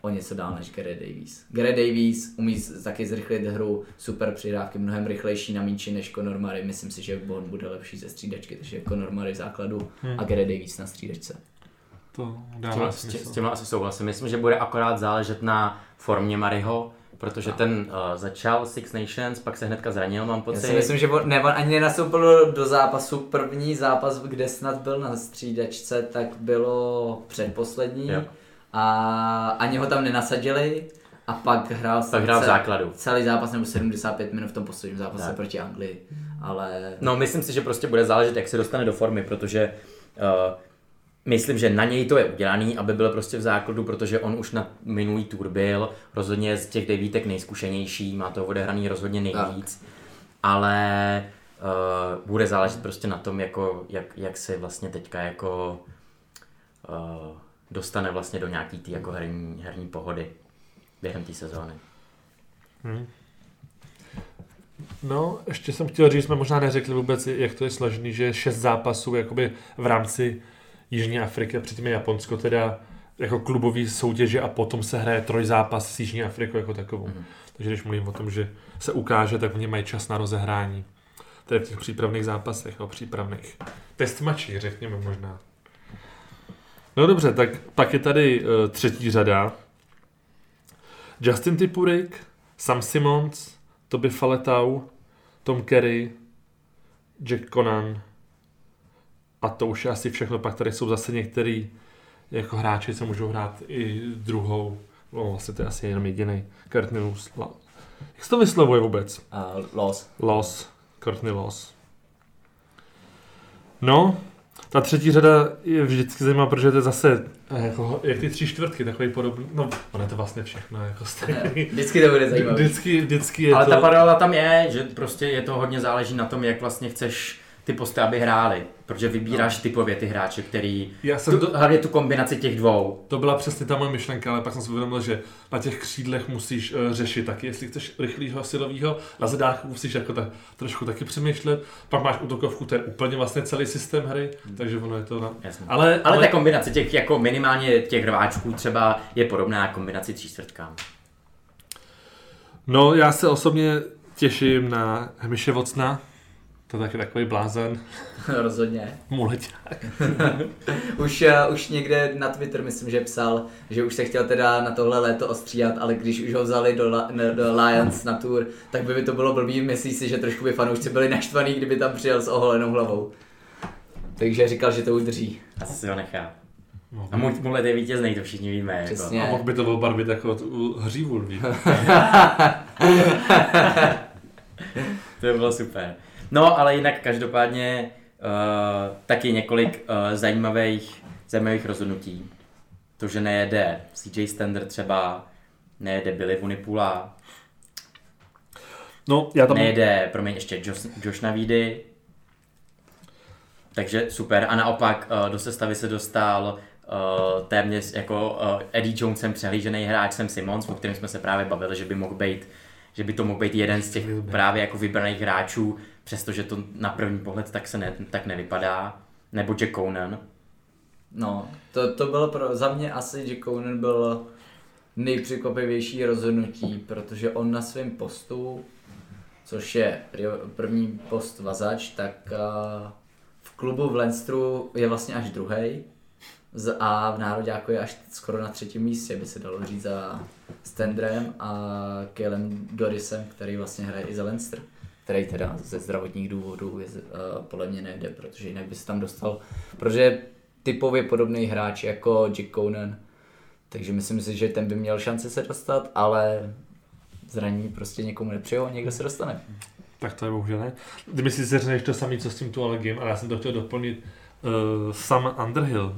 o něco dál než Gary Davies. Gary Davies umí z- taky zrychlit hru, super přihrávky, mnohem rychlejší na míči než Conor Murray, myslím si, že on bude lepší ze střídačky, takže Conor Murray v základu a Gary Davies na střídačce. To S dává s, tě- s tímhle asi souhlasím. Myslím, že bude akorát záležet na formě Mariho, protože ten uh, začal Six Nations, pak se hnedka zranil, mám Já pocit. si myslím, že on, ne, on ani nenastoupil do zápasu. První zápas, kde snad byl na střídačce, tak bylo předposlední. Jo. A ani ho tam nenasadili. A pak hrál, Pak hrál v základu. celý zápas nebo 75 minut v tom posledním zápase Tak. proti Anglii. Ale No, myslím si, že prostě bude záležet, jak se dostane do formy, protože uh, myslím, že na něj to je udělaný, aby byl prostě v základu, protože on už na minulý tour byl, rozhodně z těch devítek nejzkušenější, má to odehraný rozhodně nejvíc, ale uh, bude záležet prostě na tom, jako, jak, jak se vlastně teďka jako uh, dostane vlastně do nějaký tý jako herní, herní pohody během té sezóny. No, ještě jsem chtěl říct, jsme možná neřekli vůbec, jak to je složený, že šest zápasů jakoby v rámci Jižní Afriky předtím je Japonsko teda jako klubový soutěže a potom se hraje trojzápas s Jižní Afrikou jako takovou. Mhm. Takže když mluvím o tom, že se ukáže, tak oni mají čas na rozehrání. Tedy v těch přípravných zápasech, o přípravných. Test mačí, řekněme možná. No dobře, tak pak je tady uh, třetí řada. Justin Tipurik, Sam Simons, Toby Faletau, Tom Kerry, Jack Conan a to už je asi všechno. Pak tady jsou zase některý jako hráči, co můžou hrát i druhou. No, vlastně to je asi jenom jediný. Courtney Loss. La- Jak se to vyslovuje vůbec? uh, los. Loss. Courtney Loss. No, ta třetí řada je vždycky zajímavá, protože to je zase eh, jako, jak ty tři čtvrtky, takový podobný. No, ono je to vlastně všechno jako stejný. Vždycky to bude zajímavé. Vždycky, vždycky je Ale to... ta paralela tam je, že prostě je to hodně záleží na tom, jak vlastně chceš ty postavy hráli. Protože vybíráš typově ty hráče, který... Já jsem Tu, to, hlavně tu kombinaci těch dvou. to byla přesně ta moje myšlenka, ale pak jsem si uvědomil, že na těch křídlech musíš uh, řešit taky, jestli chceš rychlého silového, na zadách musíš jako tak, trošku taky přemýšlet, pak máš útokovku, to je úplně vlastně celý systém hry, takže ono je to na... Jasně. Ale, Ale ta kombinace těch, jako minimálně těch hrváčků třeba je podobná kombinaci tří čtvrtkám. No, já se osobně těším na Hemiše Vocna, to je taky takový blázen, [LAUGHS] Rozhodně. muleťák. [LAUGHS] Už, uh, už někde na Twitter myslím, že psal, že už se chtěl teda na tohle léto ostříhat, ale když už ho vzali do, La- do Lions na tour, tak by, by to bylo blbý. Myslí si, že trošku by fanoušci byli naštvaný, kdyby tam přijel s oholenou hlavou. Takže říkal, že to udrží. Asi si ho nechá. A mu- mulet je vítězný, to všichni víme. Jako. Přesně. A mohl by to obarvit jako tu hřívu? [LAUGHS] To by bylo super. No, ale jinak každopádně uh, taky několik uh, zajímavých, zajímavých rozhodnutí. to, že nejede CJ Stender třeba, nejede Billy Vunipula, No, já tam... nejede, promiň, ještě Josh, Josh Navídy, takže super. A naopak uh, do sestavy se dostal uh, téměř jako uh, Eddie Jonesem přehlížený hráč Sam Simons, o kterém jsme se právě bavili, že by mohl být že by to mohl být jeden z těch právě jako vybraných hráčů, přestože to na první pohled tak se ne, tak nevypadá. Nebo Jack Conan. No, to, to bylo pro, za mě asi, že Conan byl nejpřekvapivější rozhodnutí, protože on na svém postu, což je první post vazač, tak uh, v klubu v Lenstru je vlastně až druhý a v Nároďáku je až skoro na třetím místě, by se dalo říct za Stendrem a Kylem Dorisem, který vlastně hraje i za Leinster který teda ze zdravotních důvodů je, uh, podle mě nejde, protože jinak by se tam dostal, protože typově podobný hráč jako Jack Conan, takže myslím si, že ten by měl šanci se dostat, ale zranění prostě někomu nepřijel, někdo se dostane. Tak to je bohužel ne. Ty si řekneš to samé, co s tím Tualegem, ale já jsem to chtěl doplnit. Uh, Sam Underhill,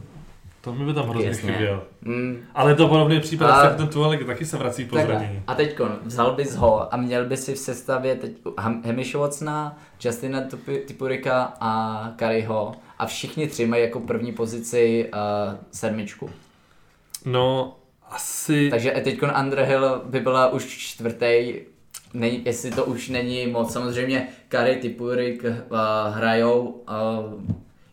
to mi by tam hrozně chyběl. Mm. Ale to podobný případ, a... ten Tualeg taky se vrací po zranění. A teď vzal bys ho a měl by si v sestavě teď Watsona, Justina Tipurika a Kariho a všichni tři mají jako první pozici uh, sedmičku. No, asi... Takže teď Underhill by byla už čtvrtý, není, jestli to už není moc. Samozřejmě Kari, Tipurik uh, hrajou uh,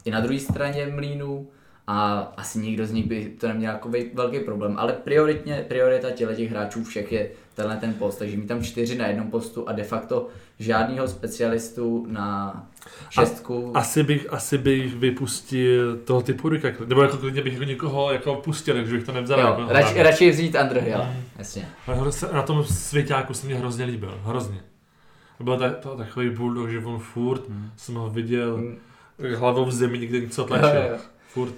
i na druhé straně mlínu a asi nikdo z nich by to neměl jako velký problém, ale prioritně, priorita těle těch hráčů všech je tenhle ten post, takže mít tam čtyři na jednom postu a de facto žádného specialistu na šestku. A, asi, bych, asi bych vypustil toho typu Rika, nebo jako klidně bych jako někoho jako pustil, takže bych to nevzal. Jo, jako radši, radši vzít Underhill, mm. jasně. Na tom svěťáku se mě hrozně líbil, hrozně. Byl to, to takový bulldog, že on furt mm. jsem ho viděl mm. hlavou v zemi někde něco tlačil. Furt.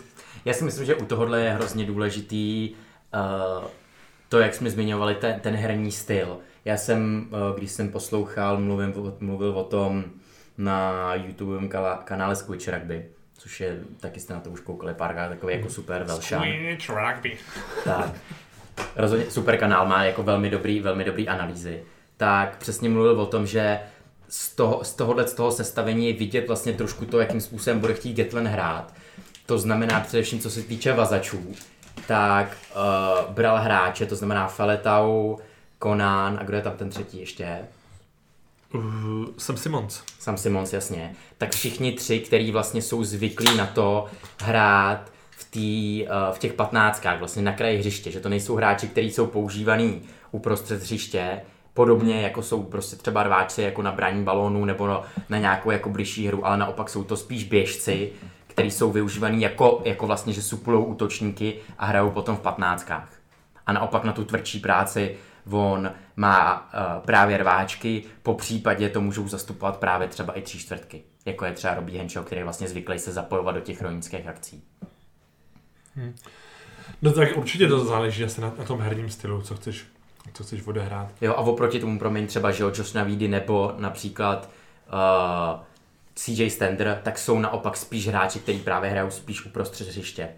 Já si myslím, že u tohohle je hrozně důležitý uh, to, jak jsme zmiňovali, ten, ten herní styl. Já jsem, uh, když jsem poslouchal, mluvím, mluvil o tom na YouTube kanále Squitch Rugby, což je, taky jste na to už koukali párkrát, takový jako super velšan. Squitch Rugby. Tak. Rozhodně super kanál, má jako velmi dobrý, velmi dobrý analýzy. Tak přesně mluvil o tom, že z, toho, z tohohle z toho sestavení je vidět vlastně trošku to, jakým způsobem bude chtít Gatland hrát to znamená především, co se týče vazačů, tak uh, bral hráče, to znamená Feletau, Conan a kdo je tam ten třetí ještě? Uh, Sam Simons. Sam Simons, jasně. Tak všichni tři, kteří vlastně jsou zvyklí na to hrát v, tý, uh, v těch patnáctkách, vlastně na kraji hřiště, že to nejsou hráči, kteří jsou používaný uprostřed hřiště, podobně jako jsou prostě třeba rváči jako na braní balónů nebo na, nějakou jako bližší hru, ale naopak jsou to spíš běžci, který jsou využívaný jako, jako vlastně, že suplou útočníky a hrajou potom v patnáctkách. A naopak na tu tvrdší práci on má uh, právě rváčky, po případě to můžou zastupovat právě třeba i tři čtvrtky, jako je třeba Robí Henčel, který je vlastně zvyklý se zapojovat do těch chronických akcí. Hmm. No tak určitě to záleží asi na, na tom herním stylu, co chceš, co chceš odehrát. Jo a oproti tomu, promiň, třeba, že Josh Navídy nebo například uh, CJ Stender, tak jsou naopak spíš hráči, kteří právě hrajou spíš uprostřed hřiště.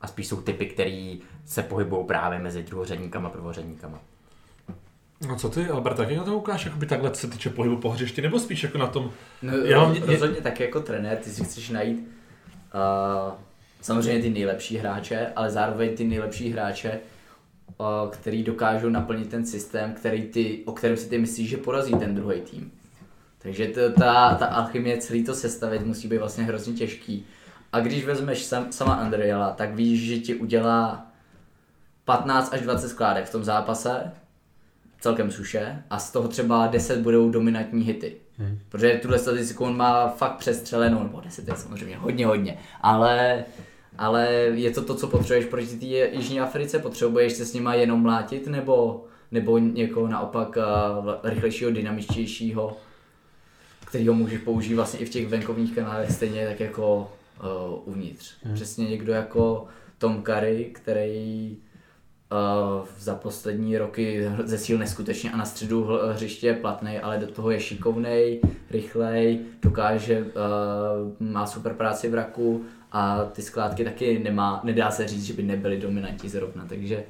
A spíš jsou typy, který se pohybují právě mezi druhořadníkama a prvořadníkama. No co ty, Albert, taky na to ukáž, jakoby takhle se týče pohybu po hřišti, nebo spíš jako na tom... No, já mám, rozhodně tak jako trenér, ty si chceš najít uh, samozřejmě ty nejlepší hráče, ale zároveň ty nejlepší hráče, uh, který dokážou naplnit ten systém, který ty, o kterém si ty myslíš, že porazí ten druhý tým. Takže to, ta, ta alchymie celý to sestavit musí být vlastně hrozně těžký. A když vezmeš sam, sama Andriela, tak víš, že ti udělá 15 až 20 skládek v tom zápase, celkem suše, a z toho třeba 10 budou dominantní hity. Hmm. Protože tuhle statistiku on má fakt přestřelenou, nebo 10 je samozřejmě hodně, hodně, ale, ale je to to, co potřebuješ proti té Jižní Africe, potřebuješ se s nima jenom mlátit, nebo, nebo někoho naopak uh, rychlejšího, dynamičtějšího, který ho můžeš použít vlastně i v těch venkovních kanálech stejně tak jako uh, uvnitř. Hmm. Přesně někdo jako Tom Curry, který za poslední roky zesíl neskutečně a na středu hl- hřiště je platný, ale do toho je šikovnej, rychlej, dokáže, uh, má super práci v raku a ty skládky taky nemá, nedá se říct, že by nebyly dominantní zrovna, takže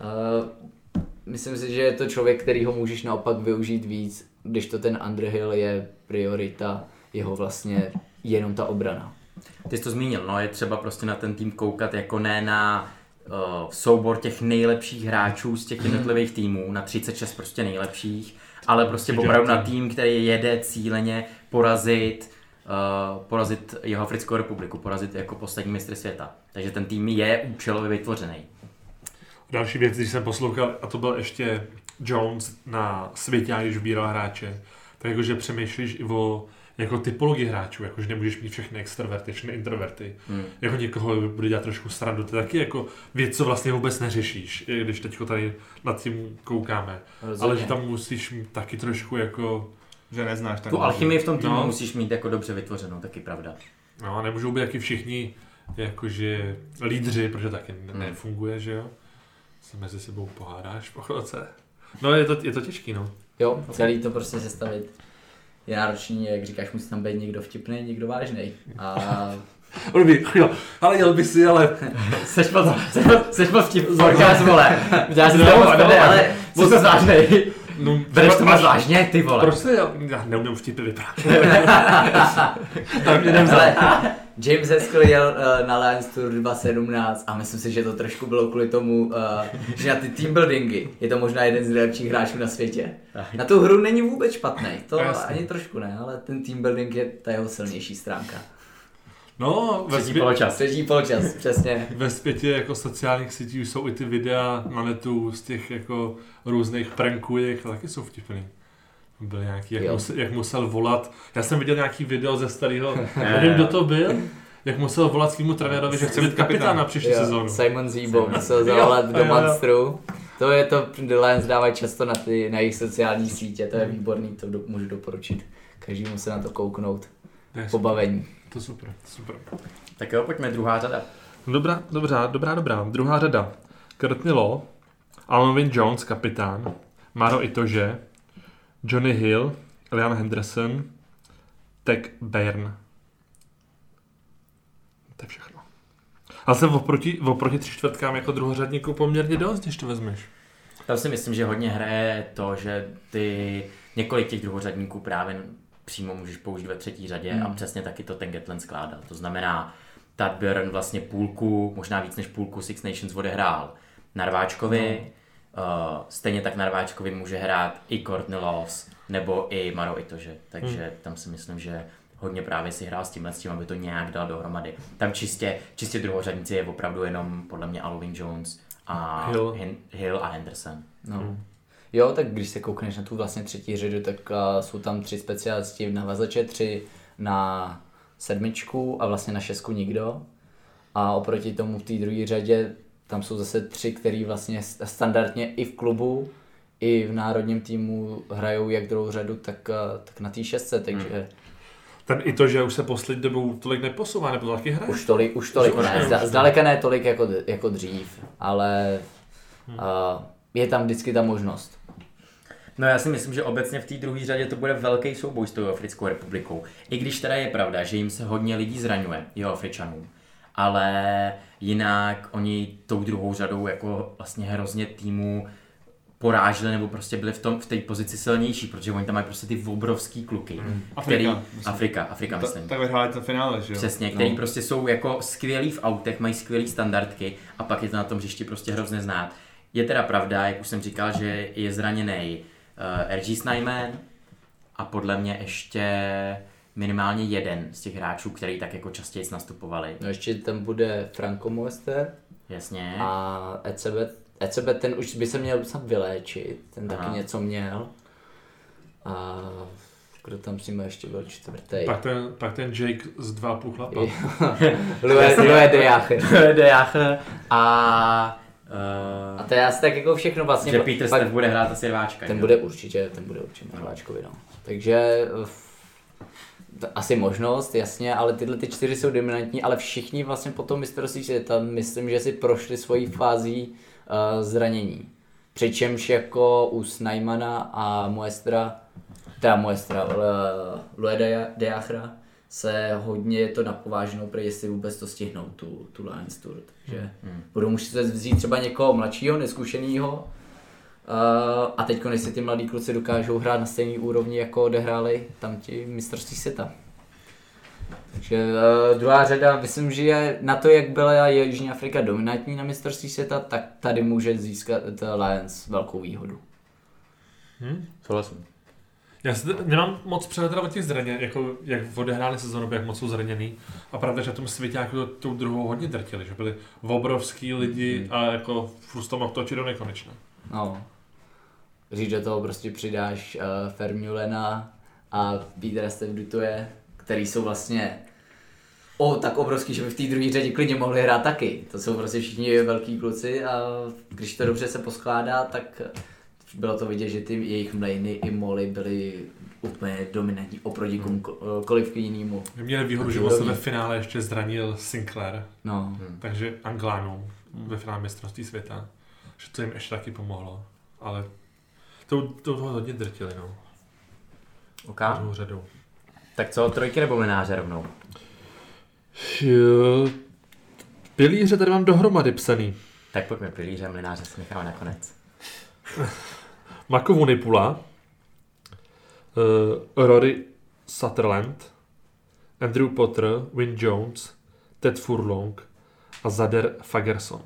uh, myslím si, že je to člověk, který ho můžeš naopak využít víc, když to ten Underhill je priorita, jeho vlastně jenom ta obrana. Ty jsi to zmínil, no je třeba prostě na ten tým koukat jako ne na uh, soubor těch nejlepších hráčů z těch jednotlivých týmů, na 36 prostě nejlepších, ale prostě opravdu na tým, který jede cíleně porazit uh, porazit jeho Africkou republiku, porazit jako poslední mistry světa. Takže ten tým je účelově vytvořený. Další věc, když jsem poslouchal, a to byl ještě Jones na světě, když vybíral hráče, tak jakože přemýšlíš i o jako typologii hráčů, jakože nemůžeš mít všechny extroverty, všechny introverty. Hmm. Jako někoho bude dělat trošku srandu, to je taky jako věc, co vlastně vůbec neřešíš, když teď tady nad tím koukáme. Rozhodně. Ale že tam musíš mít taky trošku jako... Že neznáš tak. Tu alchymii v tom týmu no. musíš mít jako dobře vytvořenou, taky pravda. No a nemůžou být taky všichni jakože lídři, protože taky hmm. nefunguje, že jo? Se mezi sebou pohádáš po chvilce. No je to, je to těžký, no. Jo, celý to prostě sestavit je náročný, jak říkáš, musí tam být někdo vtipný, někdo vážný. A... [LAUGHS] On by, jo, ale jel by si, ale... [LAUGHS] seš moc, [LAUGHS] seš moc vtip, podcast, vole. Já si to moc no, ale moc vážnej. No, Bereš to moc vážně, ty vole. Proč se, já neumím vtipy vyprávět. tak jdem za. James Haskell jel uh, na Lions Tour 2017 a myslím si, že to trošku bylo kvůli tomu, uh, že na ty team buildingy je to možná jeden z nejlepších hráčů na světě. Na tu hru není vůbec špatný, to Jasně. ani trošku ne, ale ten team building je ta jeho silnější stránka. No, ve třetí poločas. Třetí poločas, přesně. Ve zpětě jako sociálních sítí jsou i ty videa na netu z těch jako různých pranků, jak taky jsou vtipný. Byl nějaký, jak, musel, jak musel volat. Já jsem viděl nějaký video ze starého, [LAUGHS] nevím, kdo to byl, jak musel volat svýmu trenérovi, že chce být kapitán na příští sezónu. Simon Zebo musel zavolat do Monstru. To je to, The Lions dávají často na, ty, na jejich sociální sítě, to je výborný, to do, můžu doporučit. Každému se na to kouknout. Pobavení. To super, super. Tak jo, pojďme druhá řada. Dobrá, dobrá, dobrá, dobrá. Druhá řada. Law, Alvin Jones, kapitán, Maro Itože, Johnny Hill, Liam Henderson, Tech Byrne. To je všechno. Ale jsem oproti, oproti tři čtvrtkám jako druhořadníku poměrně dost, když to vezmeš. Tam si myslím, že hodně hraje to, že ty několik těch druhořadníků právě přímo můžeš použít ve třetí řadě hmm. a přesně taky to ten Gatland skládá. To znamená, Tad Björn vlastně půlku, možná víc než půlku Six Nations odehrál Narváčkovi, no Uh, stejně tak na Rváčkovi může hrát i Courtney Laws nebo i Maro Itože, takže hmm. tam si myslím, že hodně právě si hrál s tímhle s tím, aby to nějak dal dohromady. Tam čistě, čistě druhořadníci je opravdu jenom podle mě Alvin Jones a Hill, Hin, Hill a Henderson. No. Hmm. Jo, tak když se koukneš na tu vlastně třetí řadu, tak uh, jsou tam tři specialisti na vazače, tři na sedmičku a vlastně na šestku nikdo. A oproti tomu v té druhé řadě tam jsou zase tři, který vlastně standardně i v klubu, i v národním týmu hrajou jak druhou řadu, tak, eh, tak na té šestce, takže... Hmm. Ten i to, že už se poslední dobou tolik neposouvá, nebo to taky hraje? Už tolik, už tolik ne, zda, zdaleka ne tolik jako, jako dřív, ale hmm. uh, je tam vždycky ta možnost. No já si myslím, že obecně v té druhé řadě to bude velký souboj s tou Africkou republikou. I když teda je pravda, že jim se hodně lidí zraňuje, jeho Afričanům ale jinak oni tou druhou řadou jako vlastně hrozně týmu poráželi nebo prostě byli v tom v té pozici silnější, protože oni tam mají prostě ty obrovský kluky. Mm. Afrika, který, myslím. Afrika, Afrika ta, myslím. Tak vyhráli to finále, že jo? Přesně, který no. prostě jsou jako skvělí v autech, mají skvělý standardky a pak je to na tom hřišti prostě hrozně znát. Je teda pravda, jak už jsem říkal, že je zraněný uh, RG Snyman a podle mě ještě minimálně jeden z těch hráčů, který tak jako častěji nastupovali. No ještě tam bude Franco Moester. Jasně. A ECB, ECB ten už by se měl snad vyléčit, ten Aha. taky něco měl. A kdo tam s ním ještě byl čtvrtý? Pak ten, pak ten Jake z dva půl chlapa. [LAUGHS] Louis de Jache. [LAUGHS] Louis de Jache a Uh, a to je asi tak jako všechno vlastně. Že Peter pak, bude hrát asi rváčka. Ten jo? bude určitě, ten bude určitě rváčkovi, no. Takže asi možnost, jasně, ale tyhle ty čtyři jsou dominantní, ale všichni vlastně po tom mistrovství světa, myslím, že si prošli svojí fází zranění. Přičemž jako u Snajmana a Muestra, teda Muestra, Lue Deachra, se hodně to napováženou, pro jestli vůbec to stihnou, tu, tu Lions Tour. Takže hmm. budou muset vzít třeba někoho mladšího, neskušeného, Uh, a teď, když si ty mladí kluci dokážou hrát na stejné úrovni, jako odehráli tam ti mistrovství světa. Takže uh, druhá řada, myslím, že je na to, jak byla Jižní Afrika dominantní na mistrovství světa, tak tady může získat Lions velkou výhodu. Hmm? Souhlasím. Já si nemám moc přehled o těch zraně, jako jak odehráli sezonu, jak moc jsou zraněný. A pravda, že v tom světě jako tou druhou hodně drtili, že byli obrovský lidi hmm. a jako furt to mohl točit do nekonečna. No. Říct do toho prostě přidáš uh, Fermulena a Peter Stevdutuje, který jsou vlastně o tak obrovský, že by v té druhé řadě klidně mohli hrát taky. To jsou prostě všichni velký kluci a když to dobře se poskládá, tak bylo to vidět, že ty jejich mlejny i moly byly úplně dominantní oproti komukoliv jinému. Měli výhodu, že se ve finále ještě zranil Sinclair, no. Hmm. takže Anglánům ve finále mistrovství světa, že to jim ještě taky pomohlo, ale to, to toho hodně drtili, no. OK. Řadou. Tak co, trojky nebo mináře rovnou? Pilíře tady mám dohromady psaný. Tak pojďme pilíře a mlináře si necháme nakonec. [LAUGHS] Makovu Nipula, uh, Rory Sutherland, Andrew Potter, Win Jones, Ted Furlong a Zader Fagerson.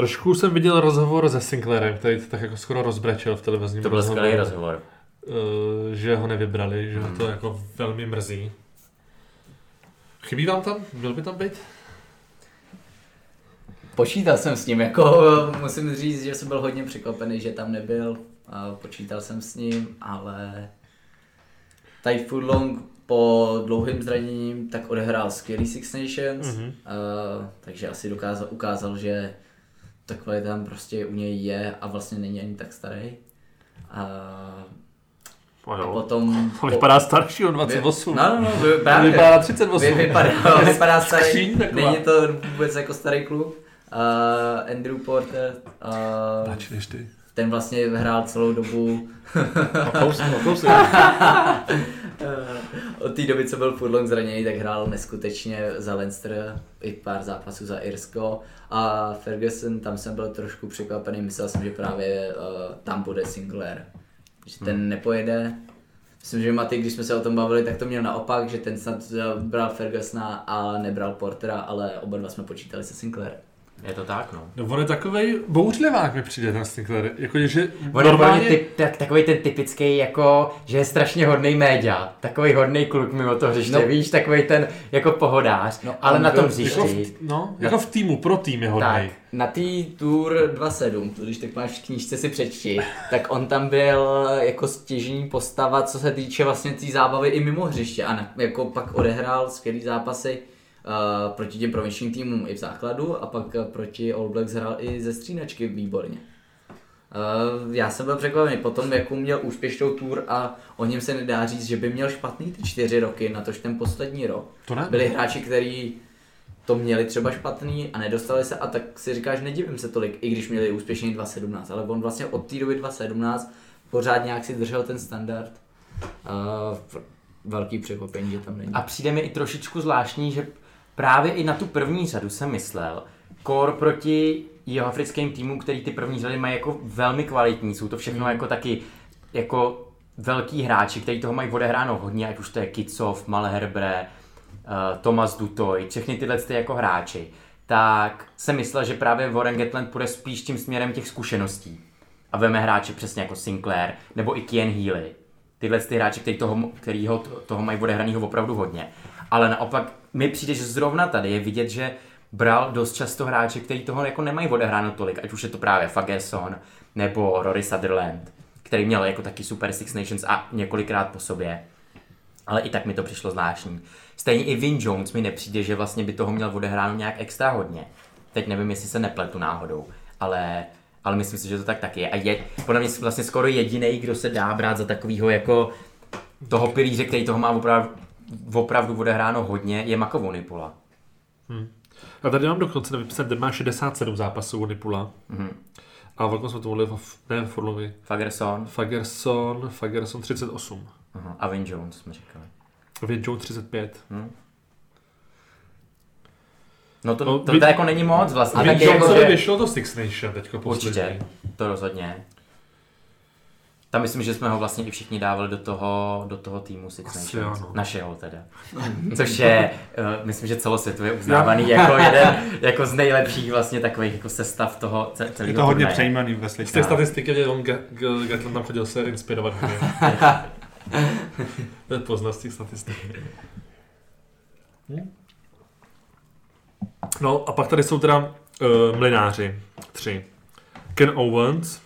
Trošku jsem viděl rozhovor se Sinclairem, který to tak jako skoro rozbrečel v televizním To byl skvělý rozhovor. Uh, že ho nevybrali, že hmm. ho to jako velmi mrzí. Chybí vám tam? Byl by tam být? Počítal jsem s ním, jako musím říct, že jsem byl hodně překvapený, že tam nebyl. A počítal jsem s ním, ale Ty Furlong po dlouhým zraněním tak odehrál skvělý Six Nations, mm-hmm. uh, takže asi dokázal, ukázal, že ta kvalita tam prostě u něj je a vlastně není ani tak starý. A, a potom... [LAUGHS] On vypadá starší, on 28. No, no, no, právě. Vypadá 38. Vy, vypadá, [LAUGHS] vypadá starý, Skříň, není to vůbec jako starý klub. Uh, Andrew Porter. Uh, ty. Ten vlastně hrál celou dobu. [LAUGHS] [LAUGHS] Od té doby, co byl Furlong zraněný, tak hrál neskutečně za Leinster i pár zápasů za Irsko. A Ferguson, tam jsem byl trošku překvapený, myslel jsem, že právě uh, tam bude Sinclair. Že ten hmm. nepojede, Myslím, že Maty, když jsme se o tom bavili, tak to měl naopak, že ten snad bral Fergusona a nebral Portera, ale oba dva jsme počítali se Sinclairem. Je to tak, no. No on je takovej bouřlivák mi přijde ten Stinkler. Jako, že on normálně... je typ, tak, takový ten typický, jako, že je strašně hodný média. Takový hodný kluk mimo to hřiště, no. víš, takový ten jako pohodář, no, ale na tom hřišti. Jako v, no, jako v týmu, pro tým je hodný. Tak, na tý Tour 27, když tak máš v knížce si přečti, tak on tam byl jako stěžení postava, co se týče vlastně té tý zábavy i mimo hřiště a na, jako pak odehrál skvělý zápasy uh, proti těm provinčním týmům i v základu a pak uh, proti All Blacks hrál i ze střínačky výborně. Uh, já jsem byl překvapený potom, jakou měl úspěšnou tour a o něm se nedá říct, že by měl špatný ty čtyři roky, na tož ten poslední rok. To ne. Byli hráči, kteří to měli třeba špatný a nedostali se a tak si říkáš, nedivím se tolik, i když měli úspěšný 2.17, ale on vlastně od té doby 2.17 pořád nějak si držel ten standard. Uh, velký překvapení, že tam není. A přijde mi i trošičku zvláštní, že právě i na tu první řadu jsem myslel, kor proti jeho africkým týmům, který ty první řady mají jako velmi kvalitní, jsou to všechno mm. jako taky jako velký hráči, kteří toho mají odehráno hodně, ať už to je Kicov, Malherbre, uh, Thomas Dutoy, všechny tyhle ty jako hráči, tak jsem myslel, že právě Warren Gatland půjde spíš tím směrem těch zkušeností a veme hráči přesně jako Sinclair nebo i Kian Healy. Tyhle ty hráči, který toho, kterýho, toho mají odehraného opravdu hodně. Ale naopak mi přijde, že zrovna tady je vidět, že bral dost často hráče, kteří toho jako nemají odehráno tolik, ať už je to právě Fagerson nebo Rory Sutherland, který měl jako taky Super Six Nations a několikrát po sobě. Ale i tak mi to přišlo zvláštní. Stejně i Vin Jones mi nepřijde, že vlastně by toho měl odehráno nějak extra hodně. Teď nevím, jestli se nepletu náhodou, ale, ale myslím si, že to tak taky je. A je podle mě vlastně skoro jediný, kdo se dá brát za takového jako toho pilíře, který toho má opravdu, opravdu odehráno hodně, je Makovo Nipola. Hmm. A tady mám dokonce vypsat, ten má 67 zápasů Nipula. Mhm. A velkou jsme to v- ne v Forlovi. Fagerson Fagerson, Fagerson 38. aha. a Vin Jones jsme říkali. Vin Jones 35. No to, No, to, Vin- to, jako není moc vlastně. A Vin taky jako, že, vyšlo to Six Nation teďko poslední. určitě, to rozhodně. Tam myslím, že jsme ho vlastně i všichni dávali do toho, do toho týmu Six Nations. no. Našeho teda. [LAUGHS] Což je, uh, myslím, že celosvětově uznávaný jako jeden [LAUGHS] jako z nejlepších vlastně takových jako sestav toho ce- celého Je to hodně turnaje. přejímaný ve Z té statistiky, že on Ga- Ga- Gatland tam chodil se inspirovat. hodně. [LAUGHS] to je poznat z těch statistik. No a pak tady jsou teda uh, mlináři. Tři. Ken Owens,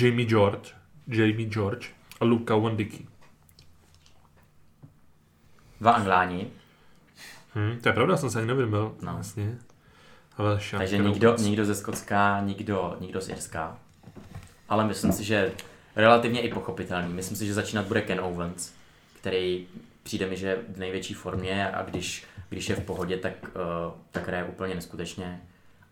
Jamie George, Jamie George a Luka Wendicki. Dva angláni, Hm, to je pravda, jsem se ani nevěděl. No. Vlastně. Ale šan, takže nikdo, Owens. nikdo ze Skotska, nikdo, nikdo z Irska. Ale myslím si, že relativně i pochopitelný. Myslím si, že začínat bude Ken Owens, který přijde mi, že v největší formě a když, když je v pohodě, tak, uh, tak hraje úplně neskutečně.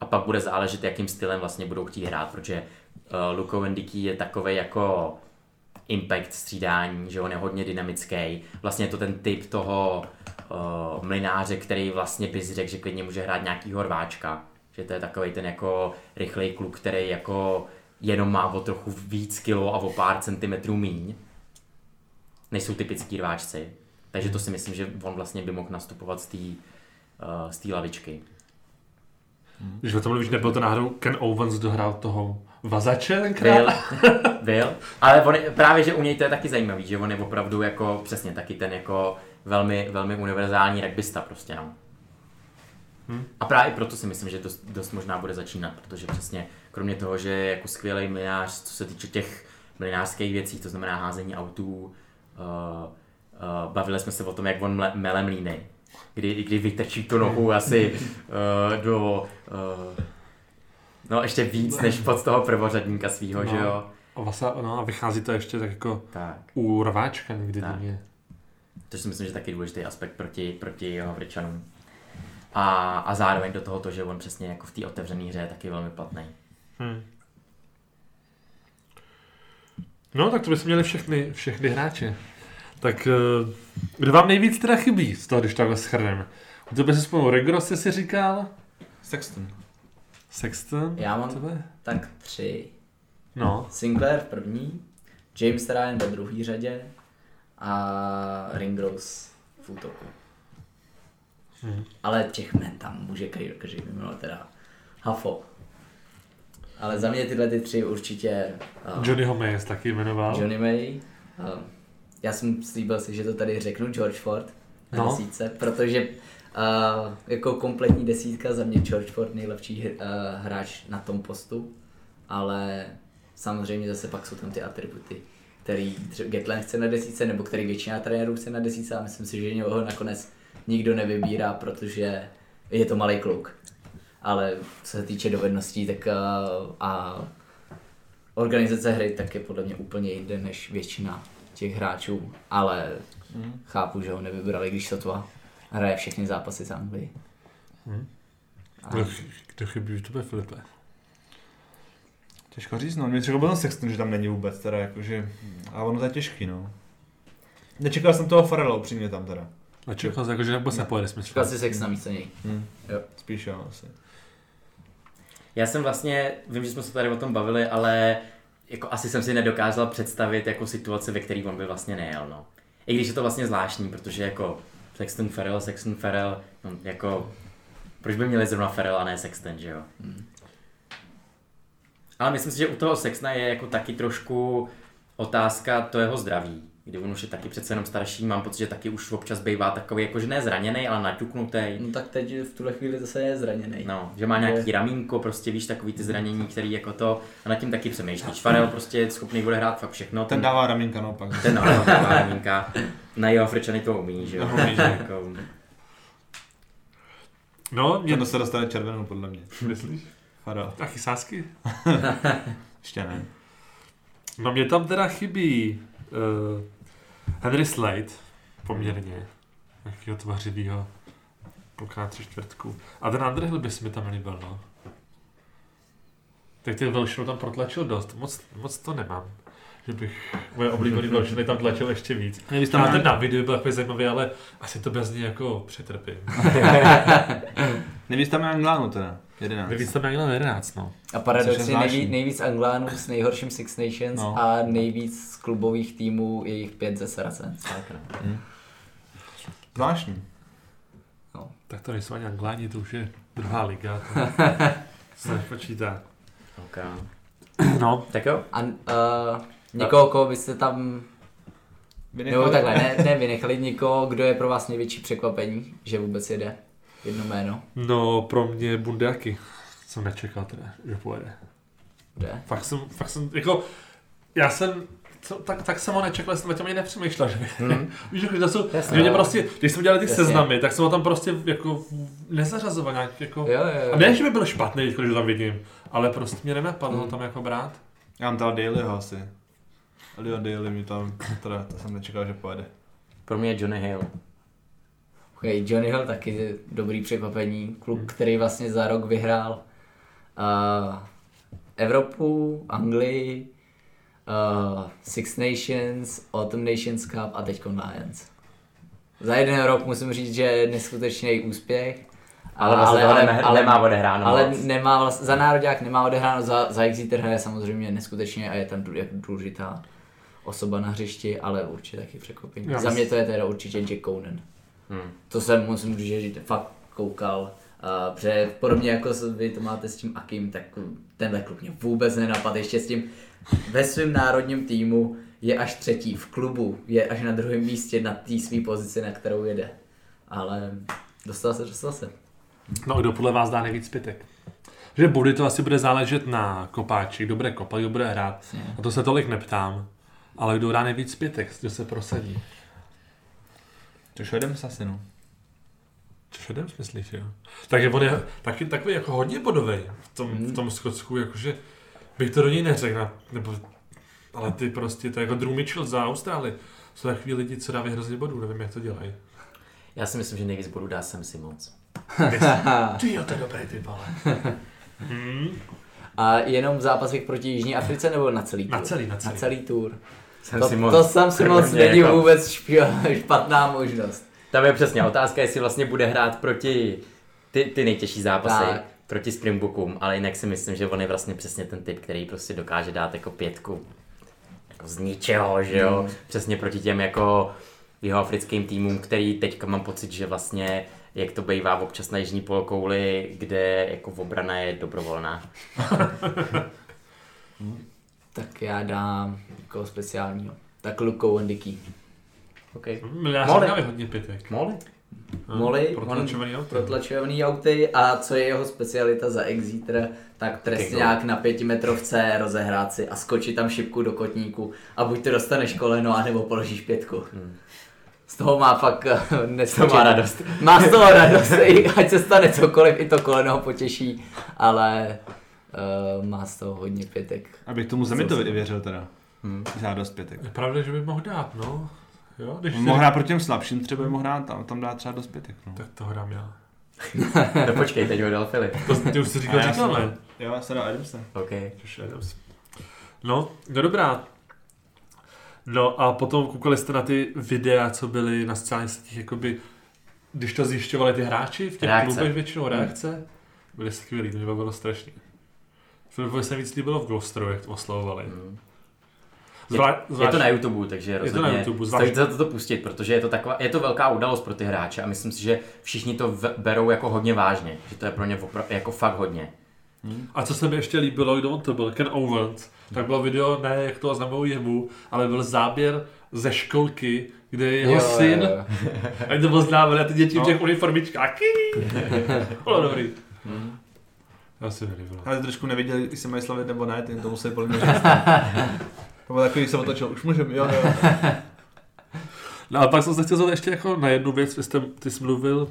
A pak bude záležet, jakým stylem vlastně budou chtít hrát, protože uh, Luko Wendický je takový jako impact střídání, že on je hodně dynamický. Vlastně je to ten typ toho uh, mlináře, který vlastně bys řekl, že klidně může hrát nějakýho rváčka. Že to je takový ten jako rychlej kluk, který jako jenom má o trochu víc kilo a o pár centimetrů míň. Nejsou typický rváčci. Takže to si myslím, že on vlastně by mohl nastupovat z té uh, té lavičky. Když o tom mluvíš, nebyl to náhodou Ken Owens dohrál toho vazače tenkrát? Byl, byl, ale on, právě, že u něj to je taky zajímavý, že on je opravdu jako přesně taky ten jako velmi, velmi univerzální rugbysta prostě, no. Hm. A právě proto si myslím, že dost, dost možná bude začínat, protože přesně kromě toho, že je jako skvělý mlinář, co se týče těch mlinářských věcí, to znamená házení autů, uh, uh, bavili jsme se o tom, jak on mle, mele mlíny, kdy, kdy vytrčí tu nohu asi uh, do, uh, no ještě víc než pod toho prvořadníka svýho, No. že jo. A, vasa, no, a vychází to ještě tak jako Tak. u rváčka někdy Tak. divně. To si myslím, že taky důležitý aspekt proti, proti jeho Havričanům. A, a zároveň do toho to, že on přesně jako v té otevřené hře je taky velmi platný. Hmm. No, tak to bychom měli všechny, všechny hráče. Tak eh, kdo vám nejvíc teda chybí z toho, když takhle schrneme? U tebe se spolu Regros, si říkal? Sexton. Sexton? Já mám Tebe? tak tři. No. Sinclair v první, James Ryan ve druhé řadě a Ringrose v útoku. Hmm. Ale těch men tam může každý, každý vyjmenovat teda Hafo. Ale za mě tyhle ty tři určitě uh, Johnny Homes taky jmenoval. Johnny May. Uh, já jsem slíbil si, že to tady řeknu George Ford na No. protože uh, jako kompletní desítka za mě George Ford nejlepší uh, hráč na tom postu, ale samozřejmě zase pak jsou tam ty atributy, který Gatland chce na desíce, nebo který většina trenérů chce na desíce a myslím si, že ho nakonec nikdo nevybírá, protože je to malý kluk. Ale co se týče dovedností, tak uh, a organizace hry tak je podle mě úplně jinde než většina těch hráčů, ale Hmm. chápu, že ho nevybrali, když sotva hraje všechny zápasy z Anglii. Hmm. A Kdo, chybí v tobě, Filipe? Těžko říct, no. Mě třeba byl ten Sexton, že tam není vůbec, teda jakože... A ono to je těžký, no. Nečekal jsem toho Farela upřímně tam teda. A čekal jsem, jako, že vůbec nepojede smysl. Čekal si sex na místo něj. Hm. Jo. Spíš jo, asi. Já jsem vlastně, vím, že jsme se tady o tom bavili, ale jako asi jsem si nedokázal představit jako situaci, ve které on by vlastně nejel, no. I když je to vlastně zvláštní, protože jako Sexton Farrell, Sexton Farrell, no, jako proč by měli zrovna Farrell a ne Sexton, že jo? Ale myslím si, že u toho Sextona je jako taky trošku otázka to jeho zdraví. Kdy on už je taky přece jenom starší, mám pocit, že taky už občas bývá takový, jakože ne zraněný, ale naťuknutý. No tak teď v tuhle chvíli zase je zraněný. No, že má nějaký ramínko, prostě víš, takový ty zranění, který jako to, a nad tím taky přemýšlíš. Farel prostě je schopný bude hrát fakt všechno. Ten dává ramínka naopak. ten dává dává ramínka. Na jeho Afričany to umí, že jo. No, umí, že? No, mě... Ten se dostane červenou, podle mě. Myslíš? Farel. Taky sásky? Ještě ne. No mě tam teda chybí uh, Henry Slade, poměrně, nějakého tvařivého Koukám na tři čtvrtku. A ten Underhill by se mi tam líbil, no. Tak těch Velšinů tam protlačil dost. Moc, moc to nemám. Že bych moje oblíbený Velšiny tam tlačil ještě víc. Nejvíc Tam tam ten na videu byl takový zajímavý, ale asi to bez něj jako přetrpím. [LAUGHS] Nejvíc tam je Anglánu teda. 11. Nejvíc tam měl 11, no. A je paradoxně zvláštní. nejvíc, Anglánů s nejhorším Six Nations No. a nejvíc z klubových týmů je jich pět ze Saracens. Zvláštní. Tak to nejsou ani Angláni, to už je druhá liga. To [LAUGHS] se nepočítá. Okay. No, Tak jo, A uh, někoho, koho byste tam, nebo takhle, ne, ne vynechali někoho, kdo je pro vás největší překvapení, že vůbec jede jedno jméno. no pro mě Bundaky. Jsem nečekal teda, že pojede. Jde. Fakt jsem, fakt jsem, jako, já jsem, co, tak, tak jsem ho nečekal, jsem na tím ani nepřemýšlel, že hmm. [LAUGHS] Víš, jako, to jsou, Jasně. že mě prostě, když jsme dělali ty Jasně. seznamy, tak jsem ho tam prostě jako nezařazoval nějak, jako, Jo, jo, jo. a ne, že by byl špatný, když ho tam vidím, ale prostě mě nenapadlo ho tam jako brát. Já mám toho Dalyho asi. Leo Daly mi tam, teda, to jsem nečekal, že pojede. pro mě je Johnny Hill. Okay, Johnny Hill taky dobrý překvapení. Kluk, který vlastně za rok vyhrál uh, Evropu, Anglii, uh, Six Nations, Autumn Nations Cup a teď Lions. Za jeden rok musím říct, že je neskutečný úspěch. Ale vlastně toho nemá- nemá odehráno Ale moc. nemá vlastně, za národák nemá odehráno, za, za Exeter hraje samozřejmě neskutečně a je tam dů- důležitá osoba na hřišti, ale určitě taky překvapení. Já Za mě to je teda určitě Jack Conan. Hmm. To jsem, musím říct, že fakt koukal. Uh, protože podobně jako vy to máte s tím Akim, tak tenhle klub mě vůbec nenapad. Ještě s tím ve svém národním týmu je až třetí v klubu, je až na druhém místě na té své pozici, na kterou jede. Ale dostal se, dostal se. No, kdo podle vás dá nejvíc pětek? Že body to asi bude záležet na kopáči, kdo bude kopat, kdo bude hrát. A to se tolik neptám. Ale kdo dá nejvíc pětek, kdo se prosadí. Asi no. Což jeden myslíš, jo? Takže on je taky takový jako hodně bodový v tom, v tom Skotsku, jakože bych to do něj neřekl, nebo, ale ty prostě, to je jako Drew Mitchell za Austrálii. Jsou takový lidi, co dávají hrozně bodů, nevím, jak to dělají. Já si myslím, že nejvíc bodů dá Sam Simons. [LAUGHS] Ty jo, to je dobrý ty ale. Hmm. A jenom v zápasech proti Jižní Africe nebo na celý Na tour? celý, na celý. Na celý tour. Sam To, Simons. to sam si moc není jako- vůbec [LAUGHS] špatná možnost. Tam je přesně otázka, jestli vlastně bude hrát proti ty, ty nejtěžší zápasy, Tak. proti Springbookům, ale jinak si myslím, že on je vlastně přesně ten typ, který prostě dokáže dát jako pětku jako z ničeho, že jo, Hmm. přesně proti těm jako jeho africkým týmům, který teďka mám pocit, že vlastně jak to bývá občas na jižní polokouli, kde jako obrana je dobrovolná. [LAUGHS] Tak já dám někoho speciálního. Tak Luke Wendický. Okay. Jsem dávě hodně pětek. Hmm, Molly, protlačovaný on- auto. protlačovaný auty a co je jeho specialita za Exeter, tak trestňák na pětimetrovce rozehrát si a skočit tam šipku do kotníku a buď to dostaneš koleno, anebo položíš pětku. Z toho má fakt eh, nesmírně- má radost. Má z toho radost, i ať se stane cokoliv, i to koleno ho potěší, ale uh, má z toho hodně pětek. Abych tomu Zemitovi i věřil teda. Hmm. Žádost pětek. Je pravda, že by mohl dát, no. Jo, když mohl hrát proti těm slabším, třeba by mohl hrát tam, tam dá třeba dost pětek. No. Tak toho dám já. [LAUGHS] No počkej, teď ho dal Filip. To, ty už jsi říkal, říkal, jsem- ne? Jo, já jsem dal Adamse. OK. Josh Adams. No, no dobrá. No a potom koukali jste na ty videa, co byly na sociálních sítích, jakoby, když to zjišťovali ty hráči v těch Reakce. klubech většinou reakce, byly skvělý, to mě bylo strašně. Filipovi se víc líbilo v Gloucesteru, jak to oslavovali. Hmm. Zvlá, Je to na YouTube, takže Je to rozhodně na YouTube, stojí zvlášť- za to, to pustit, protože je to, taková, je to velká událost pro ty hráče a myslím si, že všichni to v, berou jako hodně vážně, že to je pro ně opra- jako fakt hodně. A co se mi ještě líbilo, kdo on to byl, Ken Owens, tak bylo video, ne jak to oznamují jemu, ale byl záběr ze školky, kde je jeho Jo, syn, jo, [LAUGHS] jo. a to bylo známé, a ty děti v No. těch uniformičkách. [LAUGHS] Bylo dobrý. Já si nelíbilo. Ale trošku nevěděli, jestli se mají slavit nebo ne, ty to museli podle mě říct. [LAUGHS] To bylo takový, se otočil, už můžeme, jo, jo. [LAUGHS] No a pak jsem se chtěl zeptat ještě jako na jednu věc, vy jste, ty jsi mluvil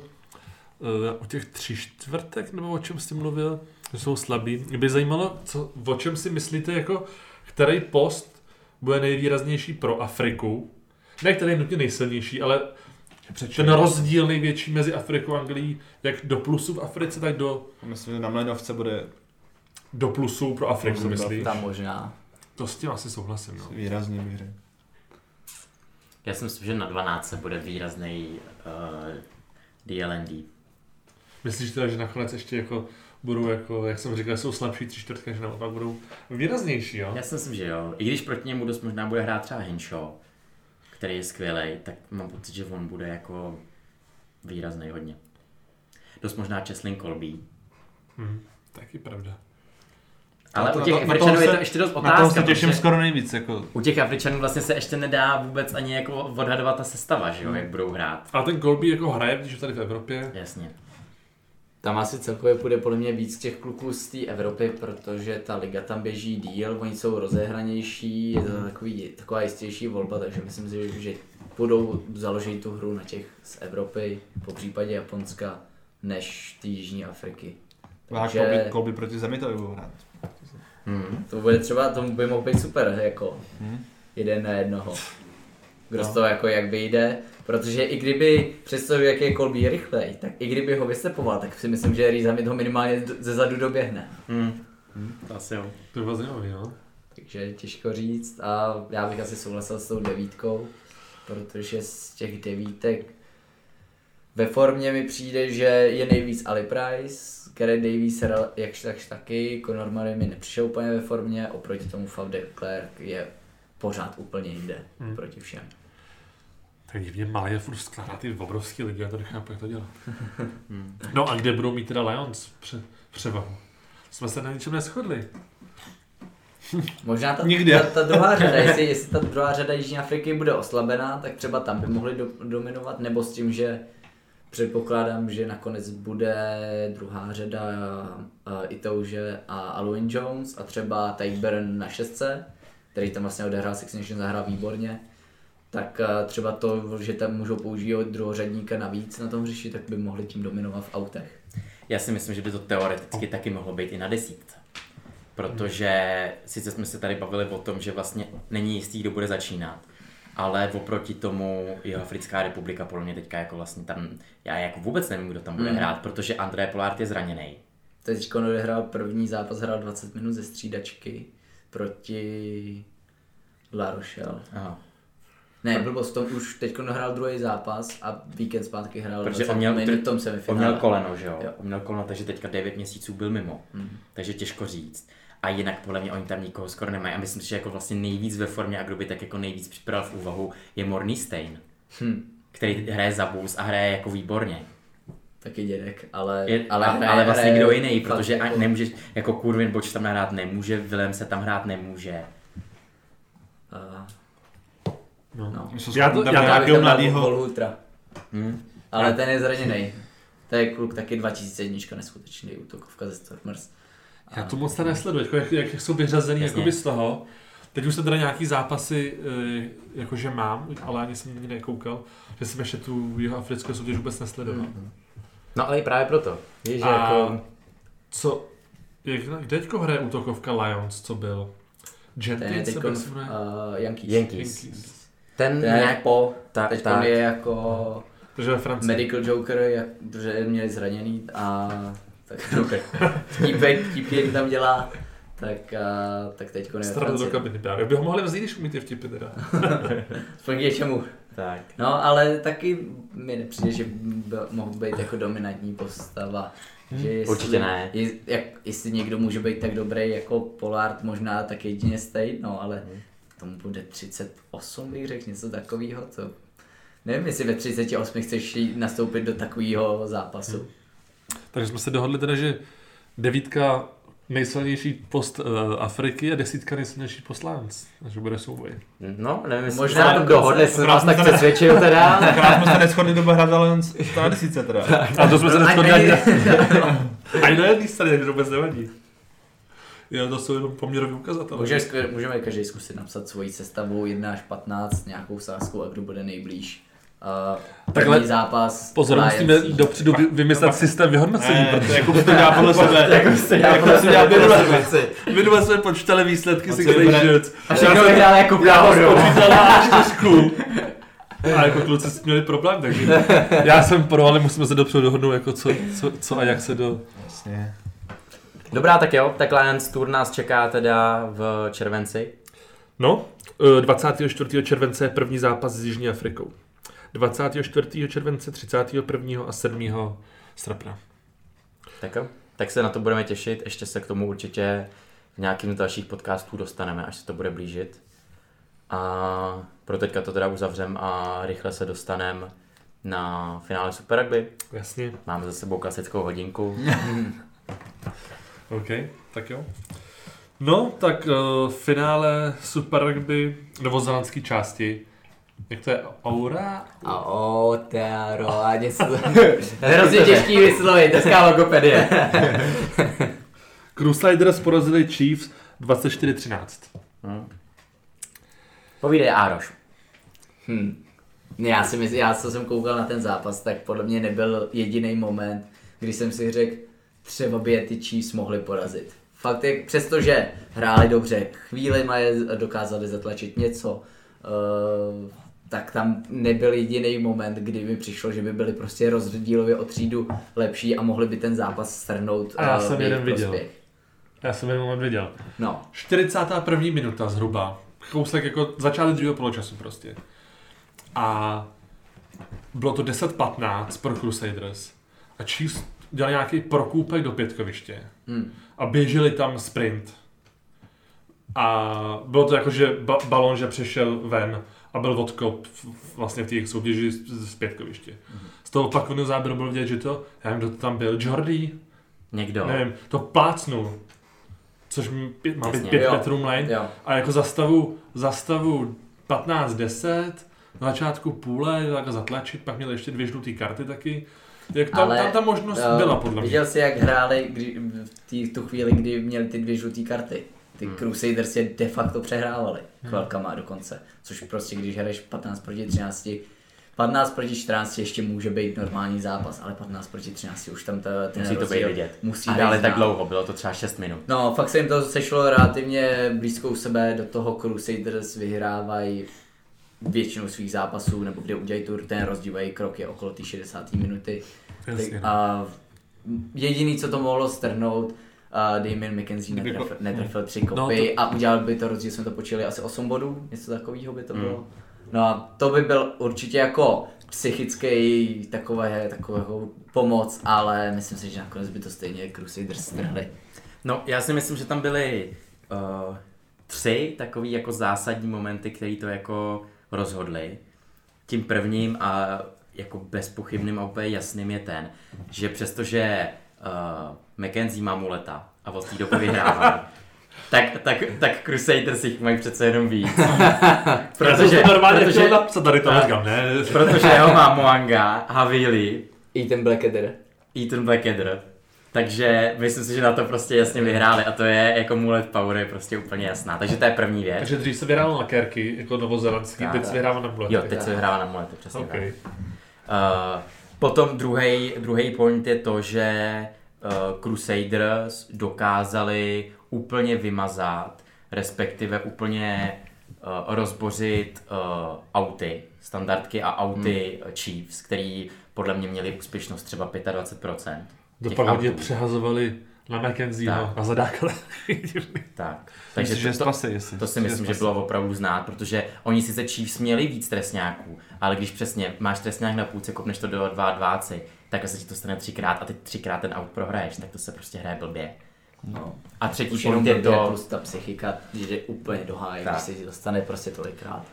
uh, o těch tři čtvrtek, nebo o čem jsi mluvil, že jsou slabí. Mě by zajímalo, co, o čem si myslíte, jako, který post bude nejvýraznější pro Afriku, ne který je nutně nejsilnější, ale ten rozdíl největší mezi Afrikou a Anglií, jak do plusu v Africe, tak do, Myslím, že na Mlenovce bude do plusu pro Afriku, myslíš? Tam možná. To s tím asi souhlasím, no. výrazně bych řekl. Já si myslím, že na 12 bude výrazný uh, DLND. Myslíš teda, že nakonec ještě jako budou jako, jak jsem říkal, jsou slabší tři čtvrtky, že naopak budou výraznější, jo? Já si myslím, že jo. I když proti němu dost možná bude hrát třeba Henshaw, který je skvělý, tak mám pocit, že on bude jako výrazný hodně. Dost možná Cheslin Colby. Hm, taky pravda. Ale to- u těch to- Afričanů je to ještě dost Na toho otázka, se těším protože skoro nejvíc, jako u těch Afričanů vlastně se ještě nedá vůbec ani jako odhadovat ta sestava, že jo, jak budou hrát. Ale ten Colby jako hraje, když je tady v Evropě. Jasně. Tam asi celkově půjde podle mě víc těch kluků z té Evropy, protože ta liga tam běží díl, oni jsou rozehranější, je to takový, taková jistější volba, takže myslím si, že budou založit tu hru na těch z Evropy, po případě Japonska, než ty Jižní Afriky. Takže- kolby, kolby proti zemi to by bylo hrát. Hmm. To bude třeba, to by mohl být super, jako Hmm. jeden na jednoho. Kdo z No. toho jako jak vyjde, protože i kdyby, přesto jak je Kolbí rychlej, tak i kdyby ho vystepoval, tak si myslím, že Rizamit ho minimálně ze zadu doběhne. Hmm. To asi jo. To bylo zajímavý, no. Takže těžko říct a já bych asi souhlasil s tou devítkou, protože z těch devítek ve formě mi přijde, že je nejvíc Ali Price, Gary Davies jakž takž taky, Conor Murray mi nepřišel úplně ve formě, oproti tomu Fab de Klerk je pořád úplně jinde Hmm. proti všem. Tak divně malý je furt skládá ty obrovský lidi, já to nechápu, jak to dělá. [LAUGHS] no a kde budou mít teda Lions pře- převahu? Jsme se na ničem neschodli. [LAUGHS] Možná ta, Nikdy. ta, ta druhá řada, jestli, jestli ta druhá řada Jižní Afriky bude oslabená, tak třeba tam by mohli do, dominovat, nebo s tím, že předpokládám, že nakonec bude druhá řada uh, Itouže a Alwyn Jones a třeba Tyke Byrne na šestce, který tam vlastně odehrál Six Nations zahrál výborně, tak uh, třeba to, že tam můžou používat druhořadníka navíc na tom hřišti, tak by mohli tím dominovat v autech. Já si myslím, že by to teoreticky taky mohlo být i na desítce. Protože sice jsme se tady bavili o tom, že vlastně není jistý, kdo bude začínat, ale oproti tomu jeho Africká republika podle mě teďka jako vlastně tam, já jako vůbec nevím, kdo tam bude Mm. hrát, protože André Polart je zraněný. Teď odehrál první zápas, hrál 20 minut ze střídačky proti La Rochelle. Aha. Ne, blbost, tom už teď hrál druhý zápas a víkend zpátky hrál Protože 20 on měl, minut v tom on semifinále. měl koleno, že jo? Jo. On měl koleno, takže teďka 9 měsíců byl mimo. Mhm. Takže těžko říct. A jinak podle mě oni tam nikoho skoro nemají. A myslím si, že jako vlastně nejvíc ve formě a kdo by tak jako nejvíc připravil v úvahu je Morný Stein, Hm, který hraje za Bulls a hraje jako výborně. taky dědek, ale, Je, ale, ale, hraje- ale vlastně hraje kdo jiný, protože jako- jako... nemůže, jako Kurvin Boč tam hrát nemůže, Willem se tam hrát nemůže. a- No. no. Já to- tam já- Já nějakého mladýho, Volhutra, Hm? ale ten je zraněný. To je kluk taky 2001, neskutečný útokovka ze Stormers. Já to moc nesleduji, jako jak, jak jsou vyřazený jakoby z toho. Teď už jsem teda nějaký zápasy, eh, jakože mám, ale ani jsem nikdy nekoukal, že jsem ještě tu jeho africkou soutěž vůbec nesledoval. No ale i právě proto. Víš, že A jako... co, jak, kde teďko hraje útokovka Lions, co byl? Jak se jmenuje? uh, Yankees. Yankees. Yankees. Ten Ten je nějak... po, Tak, teď tak. je jako. Medical Joker, jak, protože je měli zraněný a tak [LAUGHS] vtípek, vtípek tam dělá, tak, a, tak teď je Starat do kabiny právě. By ho mohli vzít, když umí ty vtipy teda. [LAUGHS] Aspoň k něčemu. Tak. No, ale taky mi nepřijde, že by mohl být jako dominantní postava. Že jestli, Určitě ne. Je, jak, jestli někdo může být tak dobrý jako Polard, možná tak jedině State, no ale tomu bude 38, bych řekl, něco takového, to nevím, jestli ve 38 chceš nastoupit do takového zápasu. Takže jsme se dohodli teda, že devítka nejsilnější post uh, Afriky a desítka nejsilnější post Lions. Takže bude souboj. No, nevím, jestli Možná na dokonce. dohodli, jsem vás tak jsme to ne- přesvědčil teda. Akorát jsme se neschodli do v té desíce teda. [LAUGHS] A to jsme se neschodli [LAUGHS] ani- na jedné straně, takže to vůbec nevadí. Jo, to jsou jenom poměrový ukazatele. Můžeme, můžeme každý zkusit napsat svoji sestavu 1 až 15, nějakou sázku a kdo bude nejblíž. Uh, Takhle- první zápas. Pozor, Lions musíme dopředu vy- vymyslet [LAUGHS] systém vyhodnocení, Ne, protože jako to dělá podle sebe. [LAUGHS] Jako jste dělal Jako jste dělal minule. minule jsme počítali výsledky Six Nations. A všechno vyhrál jako náhodou. Počítali čtyřku. [LAUGHS] A jako kluci jsme měli problém, takže já jsem pro, ale musíme se dopředu dohodnout, jako co, co, co a jak se do... Jasně. Dobrá, tak jo, tak Lions Tour nás čeká teda v červenci. No, eh, 24. července je první zápas s Jižní Afrikou. 24. července, 31. a 7. srpna. Tak tak se na to budeme těšit, ještě se k tomu určitě v nějakým z dalších podcastů dostaneme, až se to bude blížit. A pro teďka to teda uzavřem a rychle se dostaneme na finále Super Rugby. Jasně. Máme za sebou klasickou hodinku. [LAUGHS] OK, tak jo. No, tak uh, finále Super Rugby novozelandské části. Jak to je? Aura? A o, Tearo, a něco [LAUGHS] to... Hrozně těžký vyslovit, dneska logopedie. [LAUGHS] Crusaders porazili Chiefs 24-13. Povídej Ároš. Hm. Já si myslím, já co jsem koukal na ten zápas, tak podle mě nebyl jediný moment, kdy jsem si řekl, třeba by je ty Chiefs mohli porazit. Fakt je, přestože hráli dobře, chvíli je dokázali zatlačit něco, uh, tak tam nebyl jediný moment, kdy mi přišlo, že by byli prostě rozdílově o třídu lepší a mohli by ten zápas strhnout A já uh, jsem jeden viděl. Já jsem jeden moment viděl. No, 41. minuta zhruba. Kousek jako začátek druhého poločasu prostě. A bylo to 10-15 pro Crusaders. A Chiefs dělali nějaký prokůpek do pětkoviště. Hmm. A běželi tam sprint. A bylo to jako, že ba- balon, že přešel ven a byl odkop vlastně v těch soutěži z, z pětkoviště. Z toho opakovaného záběru bylo vidět, že to, já nevím, kdo to tam byl, Jordy, Někdo. nevím, to plácnul. Což mi- pět- má být Jasně. 5 Jo. metrů jo. A jako za stavu, za stavu 15-10, na začátku půle, tak zatlačit, pak měli ještě dvě žluté karty taky. Jak tam, Ale, tam ta možnost eh, byla podle mě. Viděl jsi, jak hráli kdy, v tý, tu chvíli, kdy měli ty dvě žluté karty. Ty Hmm. Crusaders je de facto přehrávali chvilkama dokonce. Což prostě, když hraješ 15 proti 13, 15 proti 14 ještě může být normální zápas, ale 15 proti 13 už tam ta, ten Musí to být vidět. Musí a být hráli tak dlouho, bylo to třeba 6 minut. No, fakt se jim to sešlo relativně blízko u sebe, do toho Crusaders vyhrávají většinu svých zápasů, nebo kde udělají tu, ten rozdílový krok je okolo té 60. minuty. Jasně, no. a jediný, co to mohlo strhnout, uh, Damien McKenzie Kdyby- netrefil, netrefil tři kopy No, to- a udělal by to rozdíl, jsme to počili asi 8 bodů, něco takového by to Hmm. bylo. No a to by byl určitě jako psychický takové, takového pomoc, ale myslím si, že nakonec by to stejně Crusaders strhli. No, já si myslím, že tam byly uh, tři takový jako zásadní momenty, které to jako rozhodly. Tím prvním a jako bezpochybným a úplně jasným je ten, že přestože uh, McKenzie má muleta a od té doby vyhrává, [LAUGHS] tak, tak, tak Crusaders jich mají přece jenom víc. [LAUGHS] protože, to normálně protože, chtěl napsat tady to, Tak. říkám, ne. protože ho má Moanga, Havili, I ten Blackadder. Ethan Blackadder. Takže myslím si, že na to prostě jasně vyhráli a to je jako mulet power je prostě úplně jasná. Takže to je první věc. Takže dřív se vyhrál na kerky, jako novozelandský, teď se vyhrává na bulety. Jo, teď se vyhrává na mulety, přesně OK. tak. Uh, potom druhý point je to, že uh, Crusaders dokázali úplně vymazat, respektive úplně uh, rozbořit uh, auty, standardky a auty hmm. Chiefs, který podle mě měli úspěšnost třeba 25%. To těch pak hodně autů. přehazovali na McKenzieho, Tak. na zadáka. [LAUGHS] Tak. Takže že to, to, spasy, jestli. to si myslím, že bylo opravdu znát, protože oni sice Chiefs měli víc trestňáků, ale když přesně máš trestňák na půlce, kopneš to do 22, tak se ti to stane třikrát a teď třikrát ten aut prohraješ, tak to se prostě hraje blbě. No. A třetí point je to... plus ta psychika, že jde úplně do háje, Tak. když se dostane prostě tolikrát.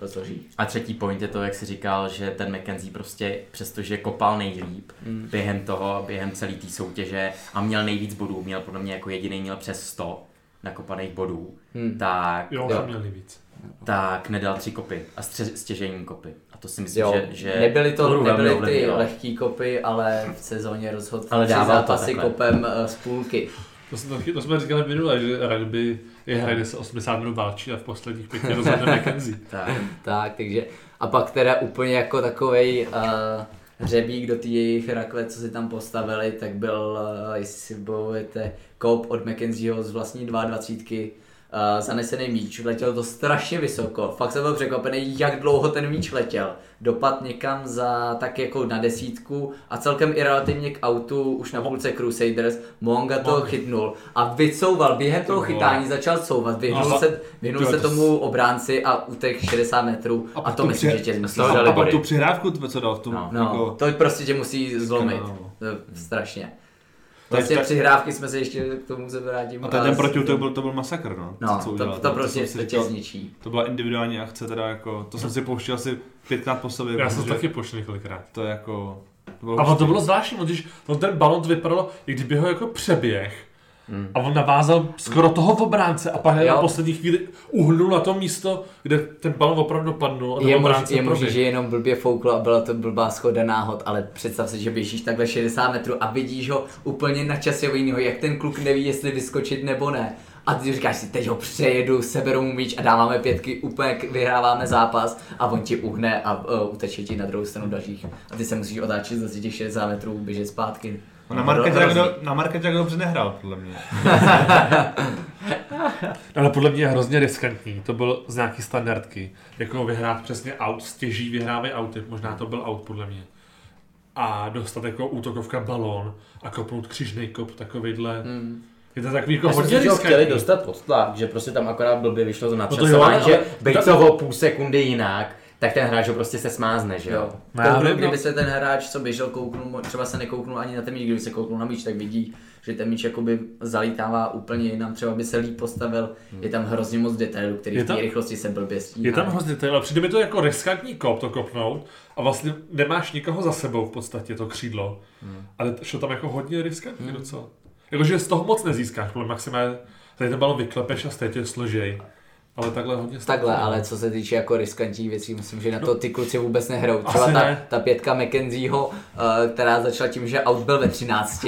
Rozloží. a třetí point je to, jak jsi říkal, že ten McKenzie prostě, přestože kopal nejlíp Mm. během toho, během celé té soutěže a měl nejvíc bodů, měl podle mě jako jediný měl přes 100 nakopaných bodů, Hmm. tak Jo, Jo. měl nejvíc. Tak nedal tři kopy a stře- stěžení kopy. A to si myslím, Jo, že, že nebyly to nebyly ty ovlivnilo. lehký kopy, ale v sezóně rozhodl Ale tři zápasy takhle. kopem eh, z půlky. To, jsme, taky- to jsme říkali minule, že rugby je hra, kde se 80 minut válčí a v posledních pěti rozhodne [LAUGHS] McKenzie. Tak. Tak, takže a pak teda úplně jako takovej uh, hřebík do té jejich rakve, co si tam postavili, tak byl, uh, jestli si bojujete, kop od McKenzieho z vlastní 22 uh, zanesený míč, letěl to strašně vysoko, fakt jsem byl překvapený, jak dlouho ten míč letěl. Dopad někam za tak jako na desítku a celkem i relativně k autu už na půlce Crusaders, Monga to chytnul a vycouval, během toho chytání začal couvat, vyhnul No, se, vyhnul se to tomu obránci a u těch 60 metrů a, pak to myslím, při- že tě musí A, a pak tu přihrávku, co dal v tom. No. No, jako, to prostě tě musí zlomit. No. Strašně. To Vlastně tak- přihrávky jsme se ještě k tomu se vrátím. a ten, ten protiútok byl, to byl masakr, no. No, co to, udělal. to, prostě to tě zničí. To byla individuální akce, teda jako, to jsem si pouštěl asi pětkrát po sobě. Já jsem to taky pošel několikrát. To je jako... To bylo A to bylo zvláštní, no, když no, ten balon to vypadalo, jak kdyby ho jako přeběh. A on navázal skoro toho v obránce a pak Jo. na poslední chvíli uhnul na to místo, kde ten balon opravdu padnul a Je, mož, obránce je možný, že jenom blbě fouklo a byla to blbá schoda náhod, ale představ si, že běžíš takhle 60 metrů a vidíš ho úplně na časovýho, jak ten kluk neví, jestli vyskočit nebo ne. A ty říkáš si, teď ho přejedu, seberu mu míč a dáváme pětky, úplně vyhráváme zápas a on ti uhne a uh, uteče ti na druhou stranu dalších. A ty se musíš otáčet zase těch 60 metrů, běžet zpátky. No, Na marketě, jak Hrozný. do, na marketě jak dobře nehrál, podle mě. [LAUGHS] Ale podle mě je hrozně riskantní. To byl z nějaký standardky. Jako vyhrát přesně aut, stěží vyhrávají auty. Možná to byl aut podle mě. A dostat jako útokovka balón a kopnout křižný kop takovýhle. Hmm. Je to takový jako Já hodně si, že ho chtěli dostat pod tlak, že prostě tam akorát blbě vyšlo to to jo, načasování, ale- že byť to půl sekundy jinak, tak ten hráč ho prostě se smázne, že jo? Jo. No vím, kdyby no. se ten hráč, co běžel, kouknul, třeba se nekouknul ani na ten míč, kdyby se kouknul na míč, tak vidí, že ten míč jakoby zalítává úplně jinam, třeba by se líp postavil, je tam hrozně moc detailů, který Je v té tam- rychlosti se blbě stíhá. Je tam hrozně to, ale přijde mi to jako riskantní kop to kopnout a vlastně nemáš nikoho za sebou v podstatě to křídlo. Hmm. Ale šlo tam jako hodně riskantní docela. Jakože z toho moc nezískáš, podle maximálně tady ten balon vyklepeš a stejně tě složej. Ale takhle hodně Takhle, snadno. ale co se týče jako riskantních věcí, myslím, že na to ty kluci vůbec nehrajou. Třeba ta, ne. ta pětka McKenzieho, eh, která začala tím, že aut byl ve 13.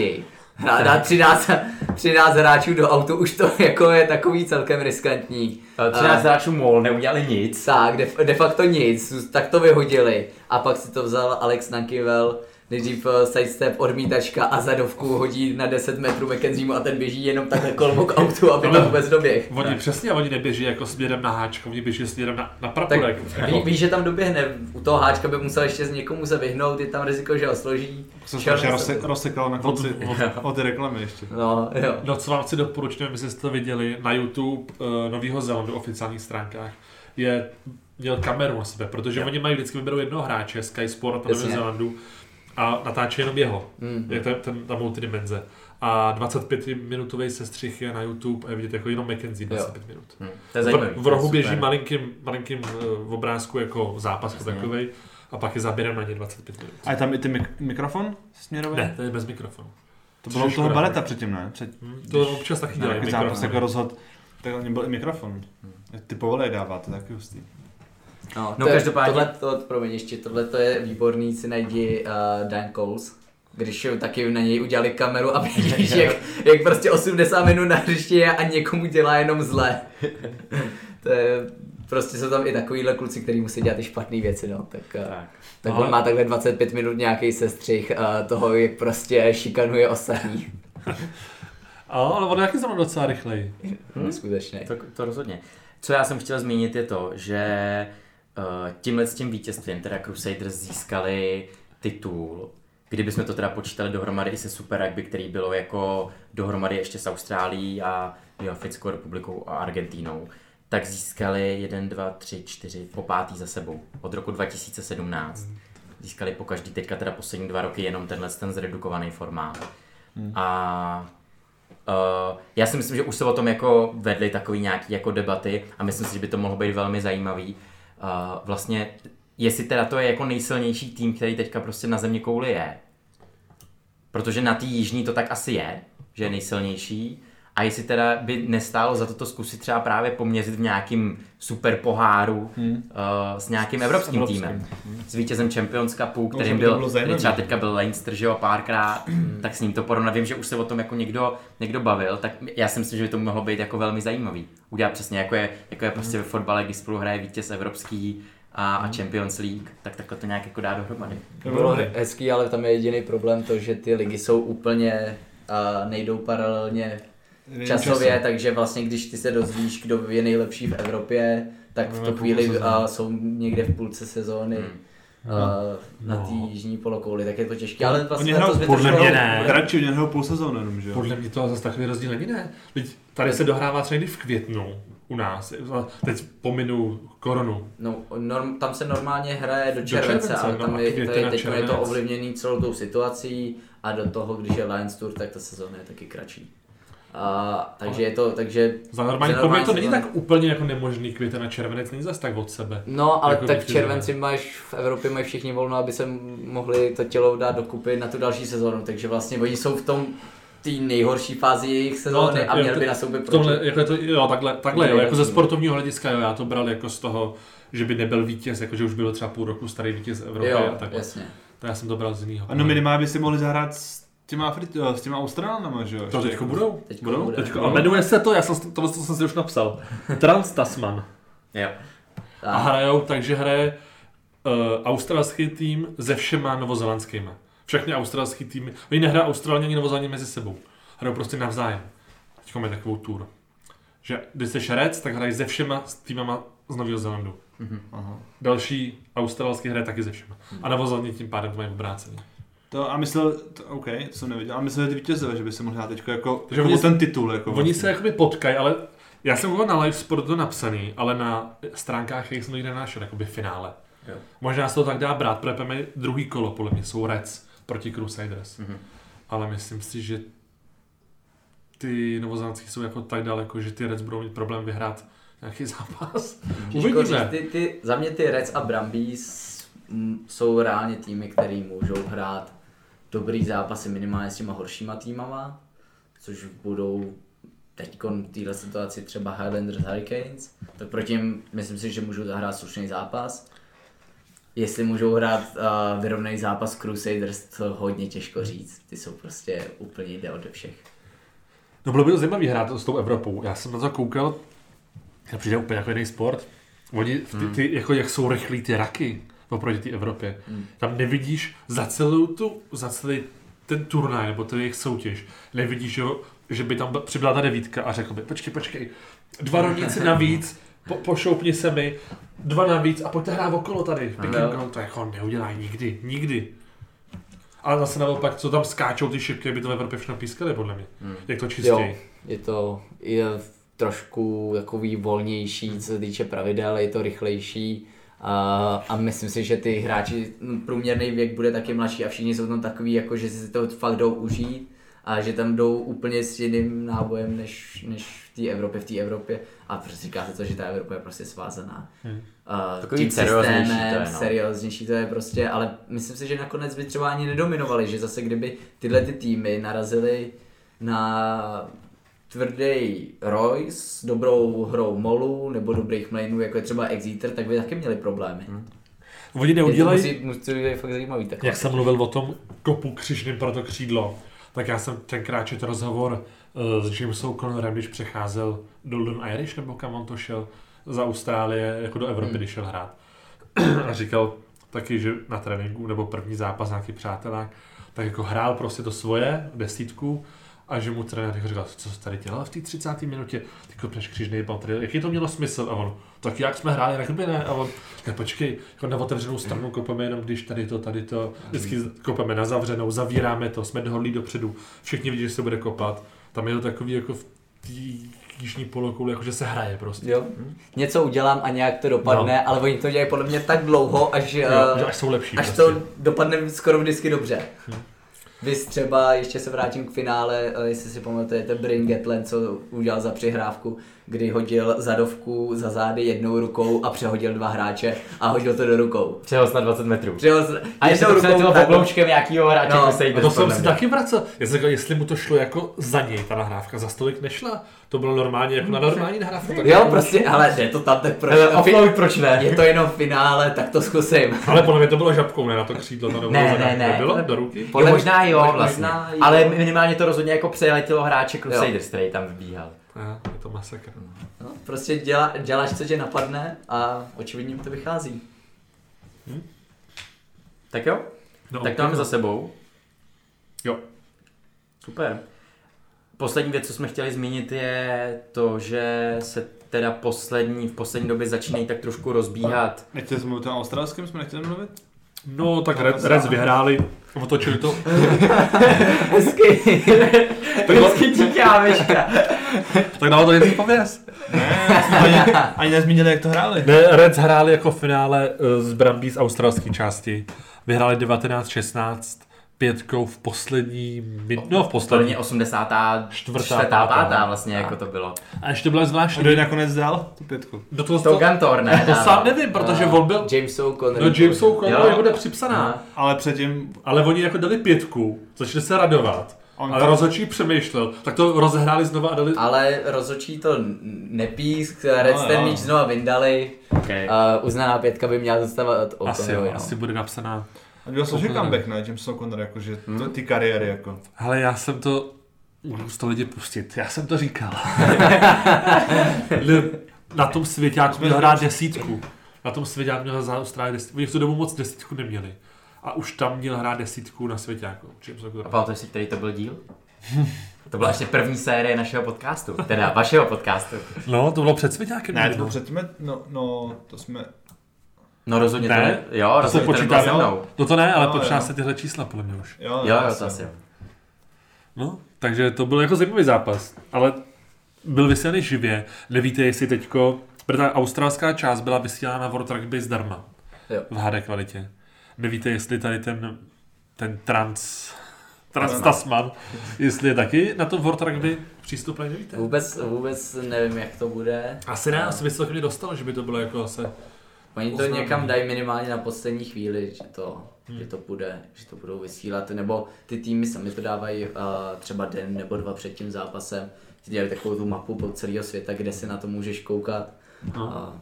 Hrá dát 13, 13 hráčů do autu, už to jako je takový celkem riskantní. 13 Eh, hráčů MOL neudělali nic. Tak, de, de facto nic, tak to vyhodili. A pak si to vzal Alex Nankivel, nejdřív eh, sidestep, odmítačka a zadovku hodí na 10 metrů McKenziemu a ten běží jenom takhle kolmo k [LAUGHS] autu, aby to vůbec doběh. Oni přesně, oni neběží jako směrem na háčko, oni běží směrem na, na praporek. Tak ví, jako, víš, že tam doběhne, u toho háčka by musel ještě z někomu se vyhnout, je tam riziko, že ho složí. Jsem jsem- rozse, rozsekal na konci Od- o [LAUGHS] ty reklamy ještě. No, jo. No, co vám chci doporučit, nevím, jestli jste to viděli, na YouTube uh, Nového Zélandu oficiálních stránkách, je, měl kameru na sebe, protože Jo. oni mají vždycky vyberou jednoho hráče, Sky Sport na Jasně. Novém Zélandu, a natáčí jenom jeho, Mm. je ten, ten, ta multidimenze. A 25-minutový sestřih je na YouTube a je vidět jako jenom McKenzie 25 minut. Hm, to je V, zajímavý. v to je rohu běží malinkým, malinkým uh, obrázku jako zápas Jasně. takový a pak je záběrem na ně 25 minut. A je tam i ty mik- mikrofon směrový? Ne, to je bez mikrofonu. To Což bylo je u toho škoda. baleta předtím, ne? Před, Hm, To občas taky dělají nějaký zápas jako rozhod, tak oni byl i mikrofon. Ty povolej dává, to je taky hustý. No, No, to každopádně- Tohle, to, promiň, ještě tohle to je výborný, si najdi uh, Dan Coles, když jo, taky na něj udělali kameru a vidíš, [LAUGHS] jak, jak prostě 80 minut na hřišti je a někomu dělá jenom zle. to je, prostě jsou tam i takovýhle kluci, kteří musí dělat i špatné věci, no, tak, uh, Tak. tak Ale- on má takhle 25 minut nějaký sestřih uh, toho, jak prostě šikanuje ostatní. A, [LAUGHS] ale on je zrovna docela rychlej. Hmm? Skutečně. To, to rozhodně. Co já jsem chtěl zmínit je to, že uh, tímhle s tím vítězstvím teda Crusaders získali titul, kdybychom to teda počítali dohromady i se Super Rugby, který bylo jako dohromady ještě s Austrálií a Jihoafrickou republikou a Argentínou, tak získali 1, 2, 3, 4, po pátý za sebou od roku 2017. Získali po každý teďka teda poslední dva roky jenom tenhle ten zredukovaný formát. A Uh, já si myslím, že už se o tom jako vedly takový nějaký jako debaty a myslím si, že by to mohlo být velmi zajímavý. Vlastně, jestli teda to je jako nejsilnější tým, který teďka prostě na země kouli je, protože na té jižní to tak asi je, že je nejsilnější, a jestli teda by nestálo za to to zkusit třeba právě poměřit v nějakým super poháru hmm. uh, s nějakým evropským, evropským. týmem. S vítězem Champions Cupu, že kterým byl, bylo který třeba teďka byl Leinster, že jo, párkrát, tak s ním to porovnat. Vím, že už se o tom jako někdo, někdo bavil, tak já si myslím, že by to mohlo být jako velmi zajímavý. Udělat přesně jako je, jako je prostě ve fotbale, když spolu hraje vítěz evropský a, a Champions League, tak takhle to nějak jako dá dohromady. To bylo hezký, ale tam je jediný problém to, že ty ligy jsou úplně uh, nejdou paralelně časově, času. takže vlastně když ty se dozvíš, kdo je nejlepší v Evropě, tak v No, tu chvíli a, jsou někde v půlce sezóny Hmm. a, na No. té jižní polokouli, tak je to těžké. Ale vlastně to podle zbytečnou- mě ne. Kratší, oni hrajou půl sezóny jenom, že jo? Podle mě to zase takový rozdíl není, ne? Teď tady se dohrává třeba někdy v květnu u nás. Teď pominu koronu. No, norm, tam se normálně hraje do Do července, července, ale no, tam a je, to je, teď je to ovlivněný celou tou situací a do toho, když je Lions Tour, tak ta sezóna je taky kratší. A, takže je to, takže... Za normální podmínky to není tak úplně jako nemožný květen a červenec, není zase tak od sebe. No, ale Jako tak v si červenci máš, v Evropě mají všichni volno, aby se mohli to tělo dát dokupy na tu další sezónu, takže vlastně oni jsou v tom té nejhorší fázi jejich sezóny tak a to- by V tomhle, proti. jako je to, jo, takhle, takhle jo, jako ze sportovního hlediska, jo, já to bral jako z toho, že by nebyl vítěz, jako že už byl třeba půl roku starý vítěz Evropy a Jo, takhle. jasně. To já jsem to bral z jiného. A no minimálně by si mohli zahrát s těma, Afri- s těma Australanama, že jo? To teďko jako- budou? Teďko budou? bude. Teďko, No. a jmenuje se to, já jsem, to, to jsem si už napsal. [LAUGHS] Trans-Tasman. Jo. A hrajou, takže hraje uh, australský tým se všema novozelandskýma. Všechny australský týmy. Oni nehrají Australani ani Novozelandě mezi sebou. Hrajou prostě navzájem. Teď máme takovou tour. Že když jsi šerec, tak hrají se všema s týmama z Nového Zélandu. Aha. Další australský hraje taky se všema. A Novozelandě tím pádem to mají obrácený. To a myslel, to, OK, to jsem nevěděl, a myslel, že ty vítězové, že by se mohli hrát teďko jako, Takže jako ten titul. Jako Oni se jakoby potkají, ale já jsem koukal na live sport to napsaný, ale na stránkách jich jsem to nikde nenašel, jakoby finále. Jo. Možná se to tak dá brát, protože druhý kolo, podle mě jsou Reds proti Crusaders. Mhm. Ale myslím si, že ty novozelandský jsou jako tak daleko, že ty Reds budou mít problém vyhrát nějaký [LAUGHS] zápas. Říct, Uvidíme. ty, ty, za mě ty Reds a Brumbies mm, jsou reálně týmy, který můžou hrát dobrý zápasy minimálně s těma horšíma týmama, což budou teď v této situaci třeba Highlanders Hurricanes, tak proti nim myslím si, že můžou zahrát slušný zápas. Jestli můžou hrát uh, vyrovnaný zápas Crusaders, to hodně těžko říct. Ty jsou prostě úplně jde ode všech. No bylo by to zajímavý hrát s tou Evropou. Já jsem na to koukal, to přijde úplně jako jiný sport. Oni, ty, ty, jako jak jsou rychlí ty raky oproti té Evropě. Tam nevidíš za celou tu, za celý ten turnaj, nebo ten jejich soutěž, nevidíš, jo, že by tam přibyla ta devítka a řekl by, počkej, počkej, dva rovníci [LAUGHS] navíc, po, pošoupni se mi, dva navíc a pojďte hrát okolo tady. Go, to jako neudělají nikdy, nikdy. Ale zase naopak, co tam skáčou ty šipky, by to v Evropě všechno pískali, podle mě. Jak to Jo, čistěji. je to je trošku takový volnější, co se týče pravidel, je to rychlejší a, a myslím si, že ty hráči, průměrný věk bude taky mladší a všichni jsou tam takový, jako že si to fakt jdou užít a že tam jdou úplně s jiným nábojem než, než v té Evropě, v té Evropě a prostě říká se to, že ta Evropa je prostě svázaná. Hmm. Uh, Takový serióznější to je, no. serióznější to je prostě, ale myslím si, že nakonec by třeba ani nedominovali, že zase kdyby tyhle ty týmy narazily na tvrdý Roy s dobrou hrou Molu nebo dobrých mlainů, jako je třeba Exeter, tak by taky měli problémy. Hmm. Oni neudělají, Musí, musí být fakt zajímavý takhle. jak jsem mluvil o tom kopu křižným pro to křídlo, tak já jsem tenkrát četl rozhovor uh, s Jamesou Connorem, když přecházel do London Irish, nebo kam on to šel, z Austrálie, jako do Evropy, hmm. když šel hrát. [CLEARS THROAT] a říkal taky, že na tréninku, nebo první zápas nějaký přátelák, tak jako hrál prostě to svoje, desítku, a že mu trenér jako říkal, co jsi tady dělal v té 30. minutě, ty kopneš křižný patry, jaký to mělo smysl? A on, tak jak jsme hráli rugby, ne? A on, ne, počkej, jako na otevřenou stranu kopeme jenom, když tady to, tady to, vždycky kopeme na zavřenou, zavíráme to, jsme dohodlí dopředu, všichni vidí, že se bude kopat. Tam je to takový jako v té jižní polokouli, jako že se hraje prostě. Jo. Něco udělám a nějak to dopadne, No. ale oni to dělají podle mě tak dlouho, až, Jo, eh, až jsou lepší. až prostě. to dopadne skoro vždycky dobře. Vy třeba, ještě se vrátím k finále, eh, jestli si pamatujete, Bryn Gatland, co udělal za přihrávku, kdy hodil zadovku za zády jednou rukou a přehodil dva hráče a hodil to do rukou. Přehoz na 20 metrů. Přehodil A ještě to přeletilo tak- obloučkem nějakýho hráče No, A Crusaders, to jsem podle si taky vracel. Já jsem říkal, jestli mu to šlo jako za něj, ta nahrávka, za stolik nešla. To bylo normálně, jako na normální nahrávku. tak Jo, jako- prostě, ale jde to tam, tak proč? Hele, offload, proč ne? Je to jenom finále, tak to zkusím. Ale podle mě to bylo žabkou, ne na to křídlo, to Ne, ne, ne. Bylo do ruky? Jo, možná jo, vlastně. Ale minimálně to rozhodně jako přeletělo hráče Crusaders, který tam vybíhal. Je to masakr. No, prostě dělá, děláš, co tě napadne a očividně to vychází. Tak jo, No, tak to máme za sebou. Jo. Super. poslední věc, co jsme chtěli zmínit, je to, že se teda poslední, v poslední době začínají tak trošku rozbíhat. Nechtěli jsme o tom australském, jsme nechtěli mluvit? No, tak Red, Reds vyhráli, otočili to. [LAUGHS] Hezky. Hezky díky, Ameška. Tak dalo to něco pověz. Ne, [LAUGHS] ani, ani nezmínili, jak to hráli. Ne, Reds hráli jako v finále eh, z Brambí z australské části. Vyhráli 19-16 pětkou v poslední, no v poslední. mě 84. Čtvrtá, čtvrtá, pátá. pátá vlastně, jako to bylo. A ještě byla A zvláštní. kdo ji nakonec dal? Tu pětku. Do toho, To Gantor, ne? to sám nevím, protože on byl... James O'Connor. No James O'Connor Jo. bude připsaná. Ale předtím... Ale oni jako dali pětku, začali se radovat. On Ale rozhodčí přemýšlel, tak to rozehráli znova a dali... Ale rozhodčí to nepísk, Red No, ten jo. míč znova vyndali. Okay. A uznaná pětka by měla zůstávat od asi, jo, O'Connorovi. asi No. bude napsaná. A byl O'Connor. comeback, ne? James O'Connor, jakože to, ty kariéry, jako. Ale já jsem to... Můžu to lidi pustit, já jsem to říkal. [LAUGHS] Na tom svěťáku měl hrát desítku. Na tom svěťáku měl za Austrálii desítku. Oni v tu dobu moc desítku neměli. A už tam měl hrát desítku na svěťáku. James A pamatuješ si, který to byl díl? [LAUGHS] To byla ještě první série našeho podcastu, teda vašeho podcastu. No, to bylo před svěťákem. Ne, to no. bylo předtím, no, no, to jsme... No rozhodně to Ne? ne. Jo, To se rozhodně to nebylo počítá, se mnou. No to ne, ale Jo, počítá jo. se tyhle čísla podle mě už. Jo, Jo, jo, to asi. No, takže to byl jako zajímavý zápas, ale byl vysílaný živě. Nevíte, jestli teďko, protože ta australská část byla vysílána na World Rugby zdarma. Jo. V HD kvalitě. Nevíte, jestli tady ten, ten trans, trans. Tasman, jestli je taky na tom World Rugby přístupný, nevíte? Vůbec, vůbec nevím, jak to bude. Asi ne, asi by se to dostalo, že by to bylo jako zase... Oni to Oznámení. někam dají minimálně na poslední chvíli, že to, Hmm. že to bude, že to budou vysílat, nebo ty týmy sami to dávají uh, třeba den nebo dva před tím zápasem, si dělají takovou tu mapu po celého světa, kde si na to můžeš koukat. No. A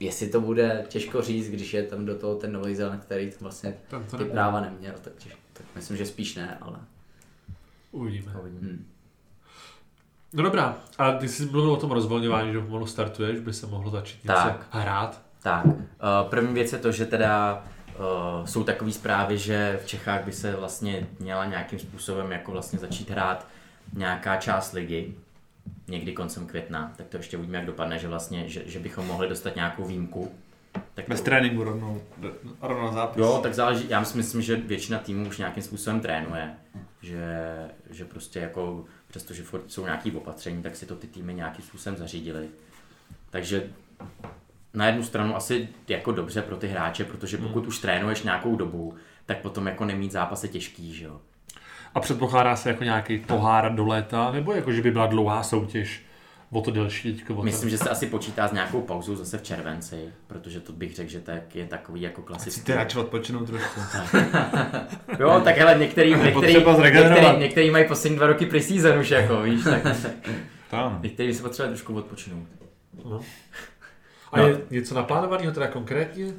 jestli to bude těžko říct, když je tam do toho ten Nový Zéland, který vlastně Ten to ty práva neměl, tak, těž, tak myslím, že spíš ne, ale Uvidíme. Uvidíme. hm. No dobrá, a ty jsi mluvil o tom rozvolňování, že pomalu startuješ, by se mohlo začít něco Tak. hrát. Tak, uh, první věc je to, že teda uh, jsou takové zprávy, že v Čechách by se vlastně měla nějakým způsobem jako vlastně začít hrát nějaká část ligy, někdy koncem května, tak to ještě uvidíme, jak dopadne, že vlastně, že, že bychom mohli dostat nějakou výjimku. Tak Bez to, tréninku rovnou, rovnou na zápas. jo, tak záleží, já si myslím, že většina týmů už nějakým způsobem trénuje, že, že prostě jako, přestože furt jsou nějaké opatření, tak si to ty týmy nějakým způsobem zařídili. Takže na jednu stranu asi jako dobře pro ty hráče, protože pokud už trénuješ nějakou dobu, tak potom jako nemít zápas je těžký, že jo. A předpokládá se jako nějaký pohár do léta, nebo jako, že by byla dlouhá soutěž o to delší teďko? O to... Myslím, že se asi počítá s nějakou pauzou zase v červenci, protože to bych řekl, že tak je takový jako Si klasický. ty radši odpočinout trošku. [LAUGHS] Jo, tak hele, některý, [LAUGHS] některý, některý, některý mají poslední dva roky preseason už jako, víš, tak ano. některý si potřebuje trošku odpočinout. No. A je něco naplánovaného teda konkrétně? Uh,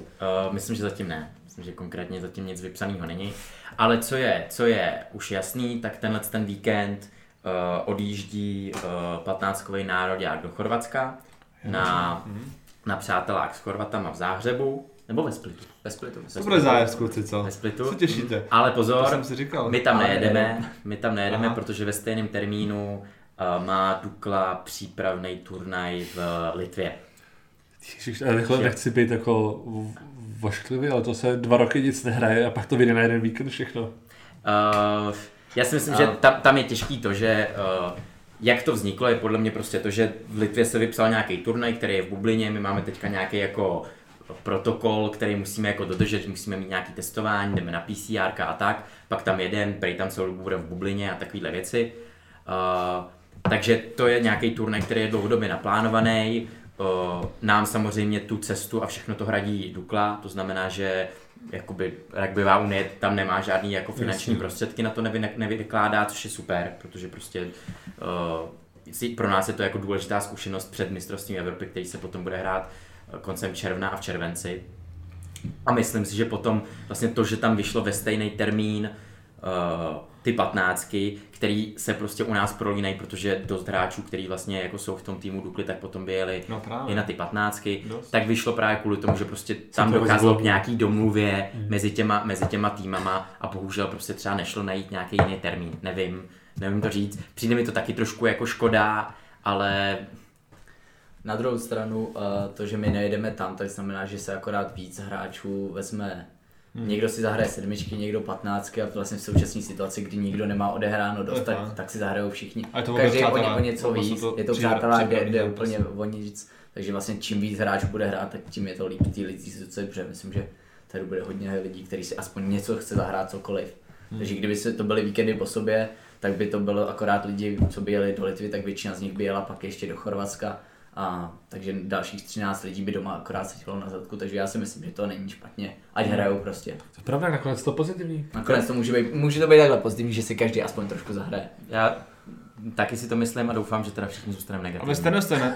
myslím, že zatím ne. Myslím, že konkrétně zatím nic vypsaného není. Ale co je, co je už jasný, tak tenhle ten víkend uh, odjíždí uh, 15 národák do Chorvatska na, na přátelák s Chorvatama v Záhřebu, nebo ve Splitu. Ve splitu. To bude zájezd, kluci, co? Ve Splitu. Se těšíte? Ale To pozor, jsem si říkal. my tam Ale nejedeme, my tam nejedeme, Aha. protože ve stejném termínu uh, má Dukla přípravný turnaj v Litvě. Ježiš, já rychle nechci být jako vošklivý, ale to se dva roky nic nehraje a pak to vyjde na jeden víkend všechno. Uh, já si myslím, že tam, tam je těžký to, že uh, jak to vzniklo, je podle mě prostě to, že v Litvě se vypsal nějaký turnaj, který je v bublině, my máme teďka nějaký jako protokol, který musíme jako dodržet, musíme mít nějaký testování, jdeme na PCR a tak, pak tam jeden, prej tam celou dobu bude v bublině a takovéhle věci. Uh, takže to je nějaký turnaj, který je dlouhodobě naplánovaný. Nám samozřejmě tu cestu a všechno to hradí Dukla, to znamená, že jakoby rugbyová unie tam nemá žádný jako finanční Jasně. prostředky na to nevy, nevykládá, což je super, protože prostě uh, pro nás je to jako důležitá zkušenost před mistrovstvím Evropy, který se potom bude hrát eh, koncem června a v červenci. A myslím si, že potom vlastně to, že tam vyšlo ve stejný termín uh, ty patnáctky, který se prostě u nás prolínají, protože dost hráčů, který vlastně jako jsou v tom týmu Dukly, tak potom by jeli No právě. i na ty patnáctky, Dost. tak vyšlo právě kvůli tomu, že prostě tam docházelo k nějaký domluvě mezi těma, mezi těma týmama a bohužel prostě třeba nešlo najít nějaký jiný termín, nevím, nevím to říct. Přijde mi to taky trošku jako škoda, ale Na druhou stranu, eh, to, že my nejedeme tam, tak znamená, že se akorát víc hráčů vezme. Hmm. Někdo si zahraje sedmičky, někdo patnáctky a vlastně v současné situaci, kdy nikdo nemá odehráno dost, je tak, tak si zahrajou všichni. A je to Každý o, o něco víc, je to přátelé, kde zápas. úplně o nic. Takže vlastně čím víc hráčů bude hrát, tak tím je to líp té lidí protože myslím, že tady bude hodně lidí, kteří si aspoň něco chce zahrát cokoliv. Hmm. Takže kdyby se to byly víkendy po sobě, tak by to bylo akorát lidi, co by jeli do Litvy, tak většina z nich by jela pak ještě do Chorvatska. A, takže dalších 13 lidí by doma akorát sedělo na zadku, takže já si myslím, že to není špatně. Ať hrajou prostě. To je pravda, nakonec to pozitivní. Nakonec to může být, může to být takhle pozitivní, že si každý aspoň trošku zahraje. já taky si to myslím a doufám, že teda všichni zůstaneme A negativní. [LAUGHS] vy jste na,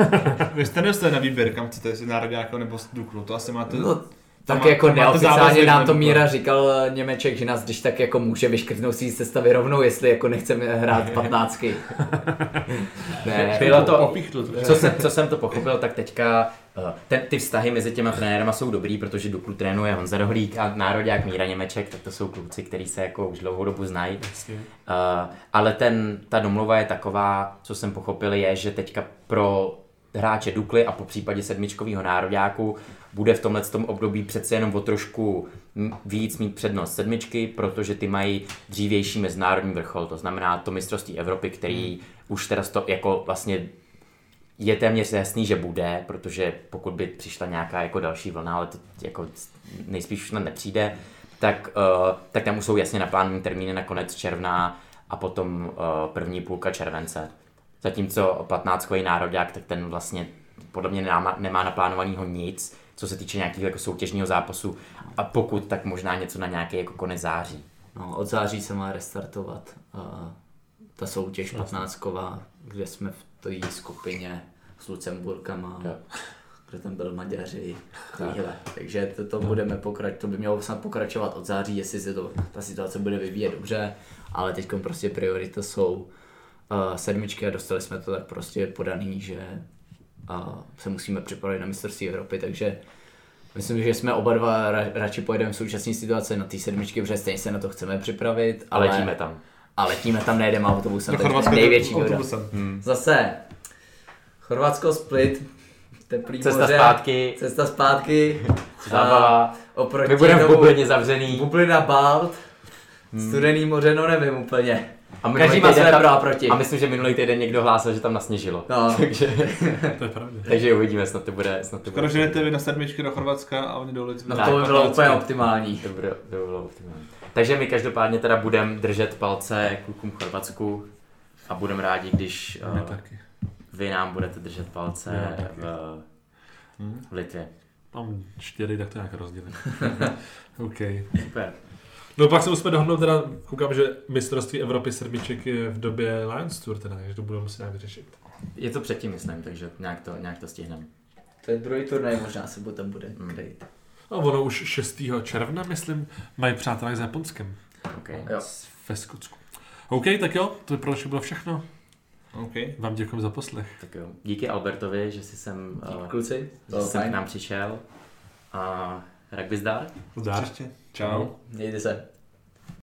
vy jste na výběr, kam chcete, jestli národňáka nebo Duklu, to asi máte... No, tak má- jako neoficiálně nám na to. Míra říkal eh, Němeček, že nás když tak jako může vyškrtnout si sestavy rovnou, jestli jako nechceme hrát [LAUGHS] patnáctky. ne, Bylo to. co jsem, co jsem to pochopil, tak teďka eh, ten, ty vztahy mezi těma trenérama jsou dobrý, protože Duklu trénuje Honza Rohlík a národák Míra Němeček, tak to jsou kluci, kteří se jako už dlouhou dobu znají. Uh, ale ten, ta domluva je taková, co jsem pochopil, je, že teďka pro hráče Dukly a po případě sedmičkového nároďáku bude v tomhle tom období přece jenom o trošku víc mít přednost sedmičky, protože ty mají dřívější mezinárodní vrchol, to znamená to mistrovství Evropy, který už teraz to jako vlastně je téměř jasný, že bude, protože pokud by přišla nějaká jako další vlna, ale to jako nejspíš už nepřijde, tak, uh, tak tam už jsou jasně naplánované termíny na konec června a potom uh, první půlka července. Zatímco 15 národák, tak ten vlastně podle mě nemá, nemá naplánovaného nic, co se týče nějakého jako soutěžního zápasu a pokud, tak možná něco na nějaký jako konec září. No, od září se má restartovat uh, ta soutěž 15 kde jsme v té skupině s Lucemburkama, Jo. kde tam byl Maďaři, takovýhle. Takže to, to budeme pokračovat, to by mělo snad pokračovat od září, jestli se to, ta situace bude vyvíjet dobře, ale teď prostě priorita jsou uh, sedmičky a dostali jsme to tak prostě podaný, že uh, se musíme připravit na mistrovství Evropy, takže Myslím, že jsme oba dva ra- radši pojedeme v současné situaci na té sedmičky, protože stejně se na to chceme připravit. Ale Ale letíme tam. A letíme tam, nejedeme autobusem, Do to je největší autobusem. Zase, Chorvatsko split, teplý Cesta moře, zpátky. cesta zpátky, [LAUGHS] Zábava. a oproti My budeme v bublině zavřený. Bublina Balt, studený moře, no nevím úplně. A Každý má své pro a proti. A myslím, že minulý týden někdo hlásil, že tam nasněžilo. No. [LAUGHS] takže, [LAUGHS] To je pravda. takže uvidíme, snad to bude. Snad to Skoro bude. ženete vy na sedmičky do Chorvatska a oni do Litvy. No to by bylo 15. úplně optimální. To bylo, to bylo optimální. Takže my každopádně teda budeme držet palce klukům v Chorvatsku a budeme rádi, když uh, taky. vy nám budete držet palce Já taky. v, v Litvě. Mám čtyři, tak to nějak rozdělím. [LAUGHS] OK. Super. No pak se musíme dohodnout, teda koukám, že mistrovství Evropy sedmiček je v době Lions Tour, teda, takže to budeme muset nějak vyřešit. Je to předtím, myslím, takže nějak to, nějak to stihneme. To je druhý turnaj, možná se tam bude Mm. krejt. A ono už 6. června, myslím, mají přátelé s Japonskem Okay. Jo. ve Skotsku. OK, tak jo, to by pro dnešek bylo všechno. OK. Vám děkuji za poslech. Tak jo. Díky Albertovi, že jsi sem, uh, Kluci, že jsi sem k nám přišel. A rugby zdar. Zdar. Příště. Čau. Mějte se.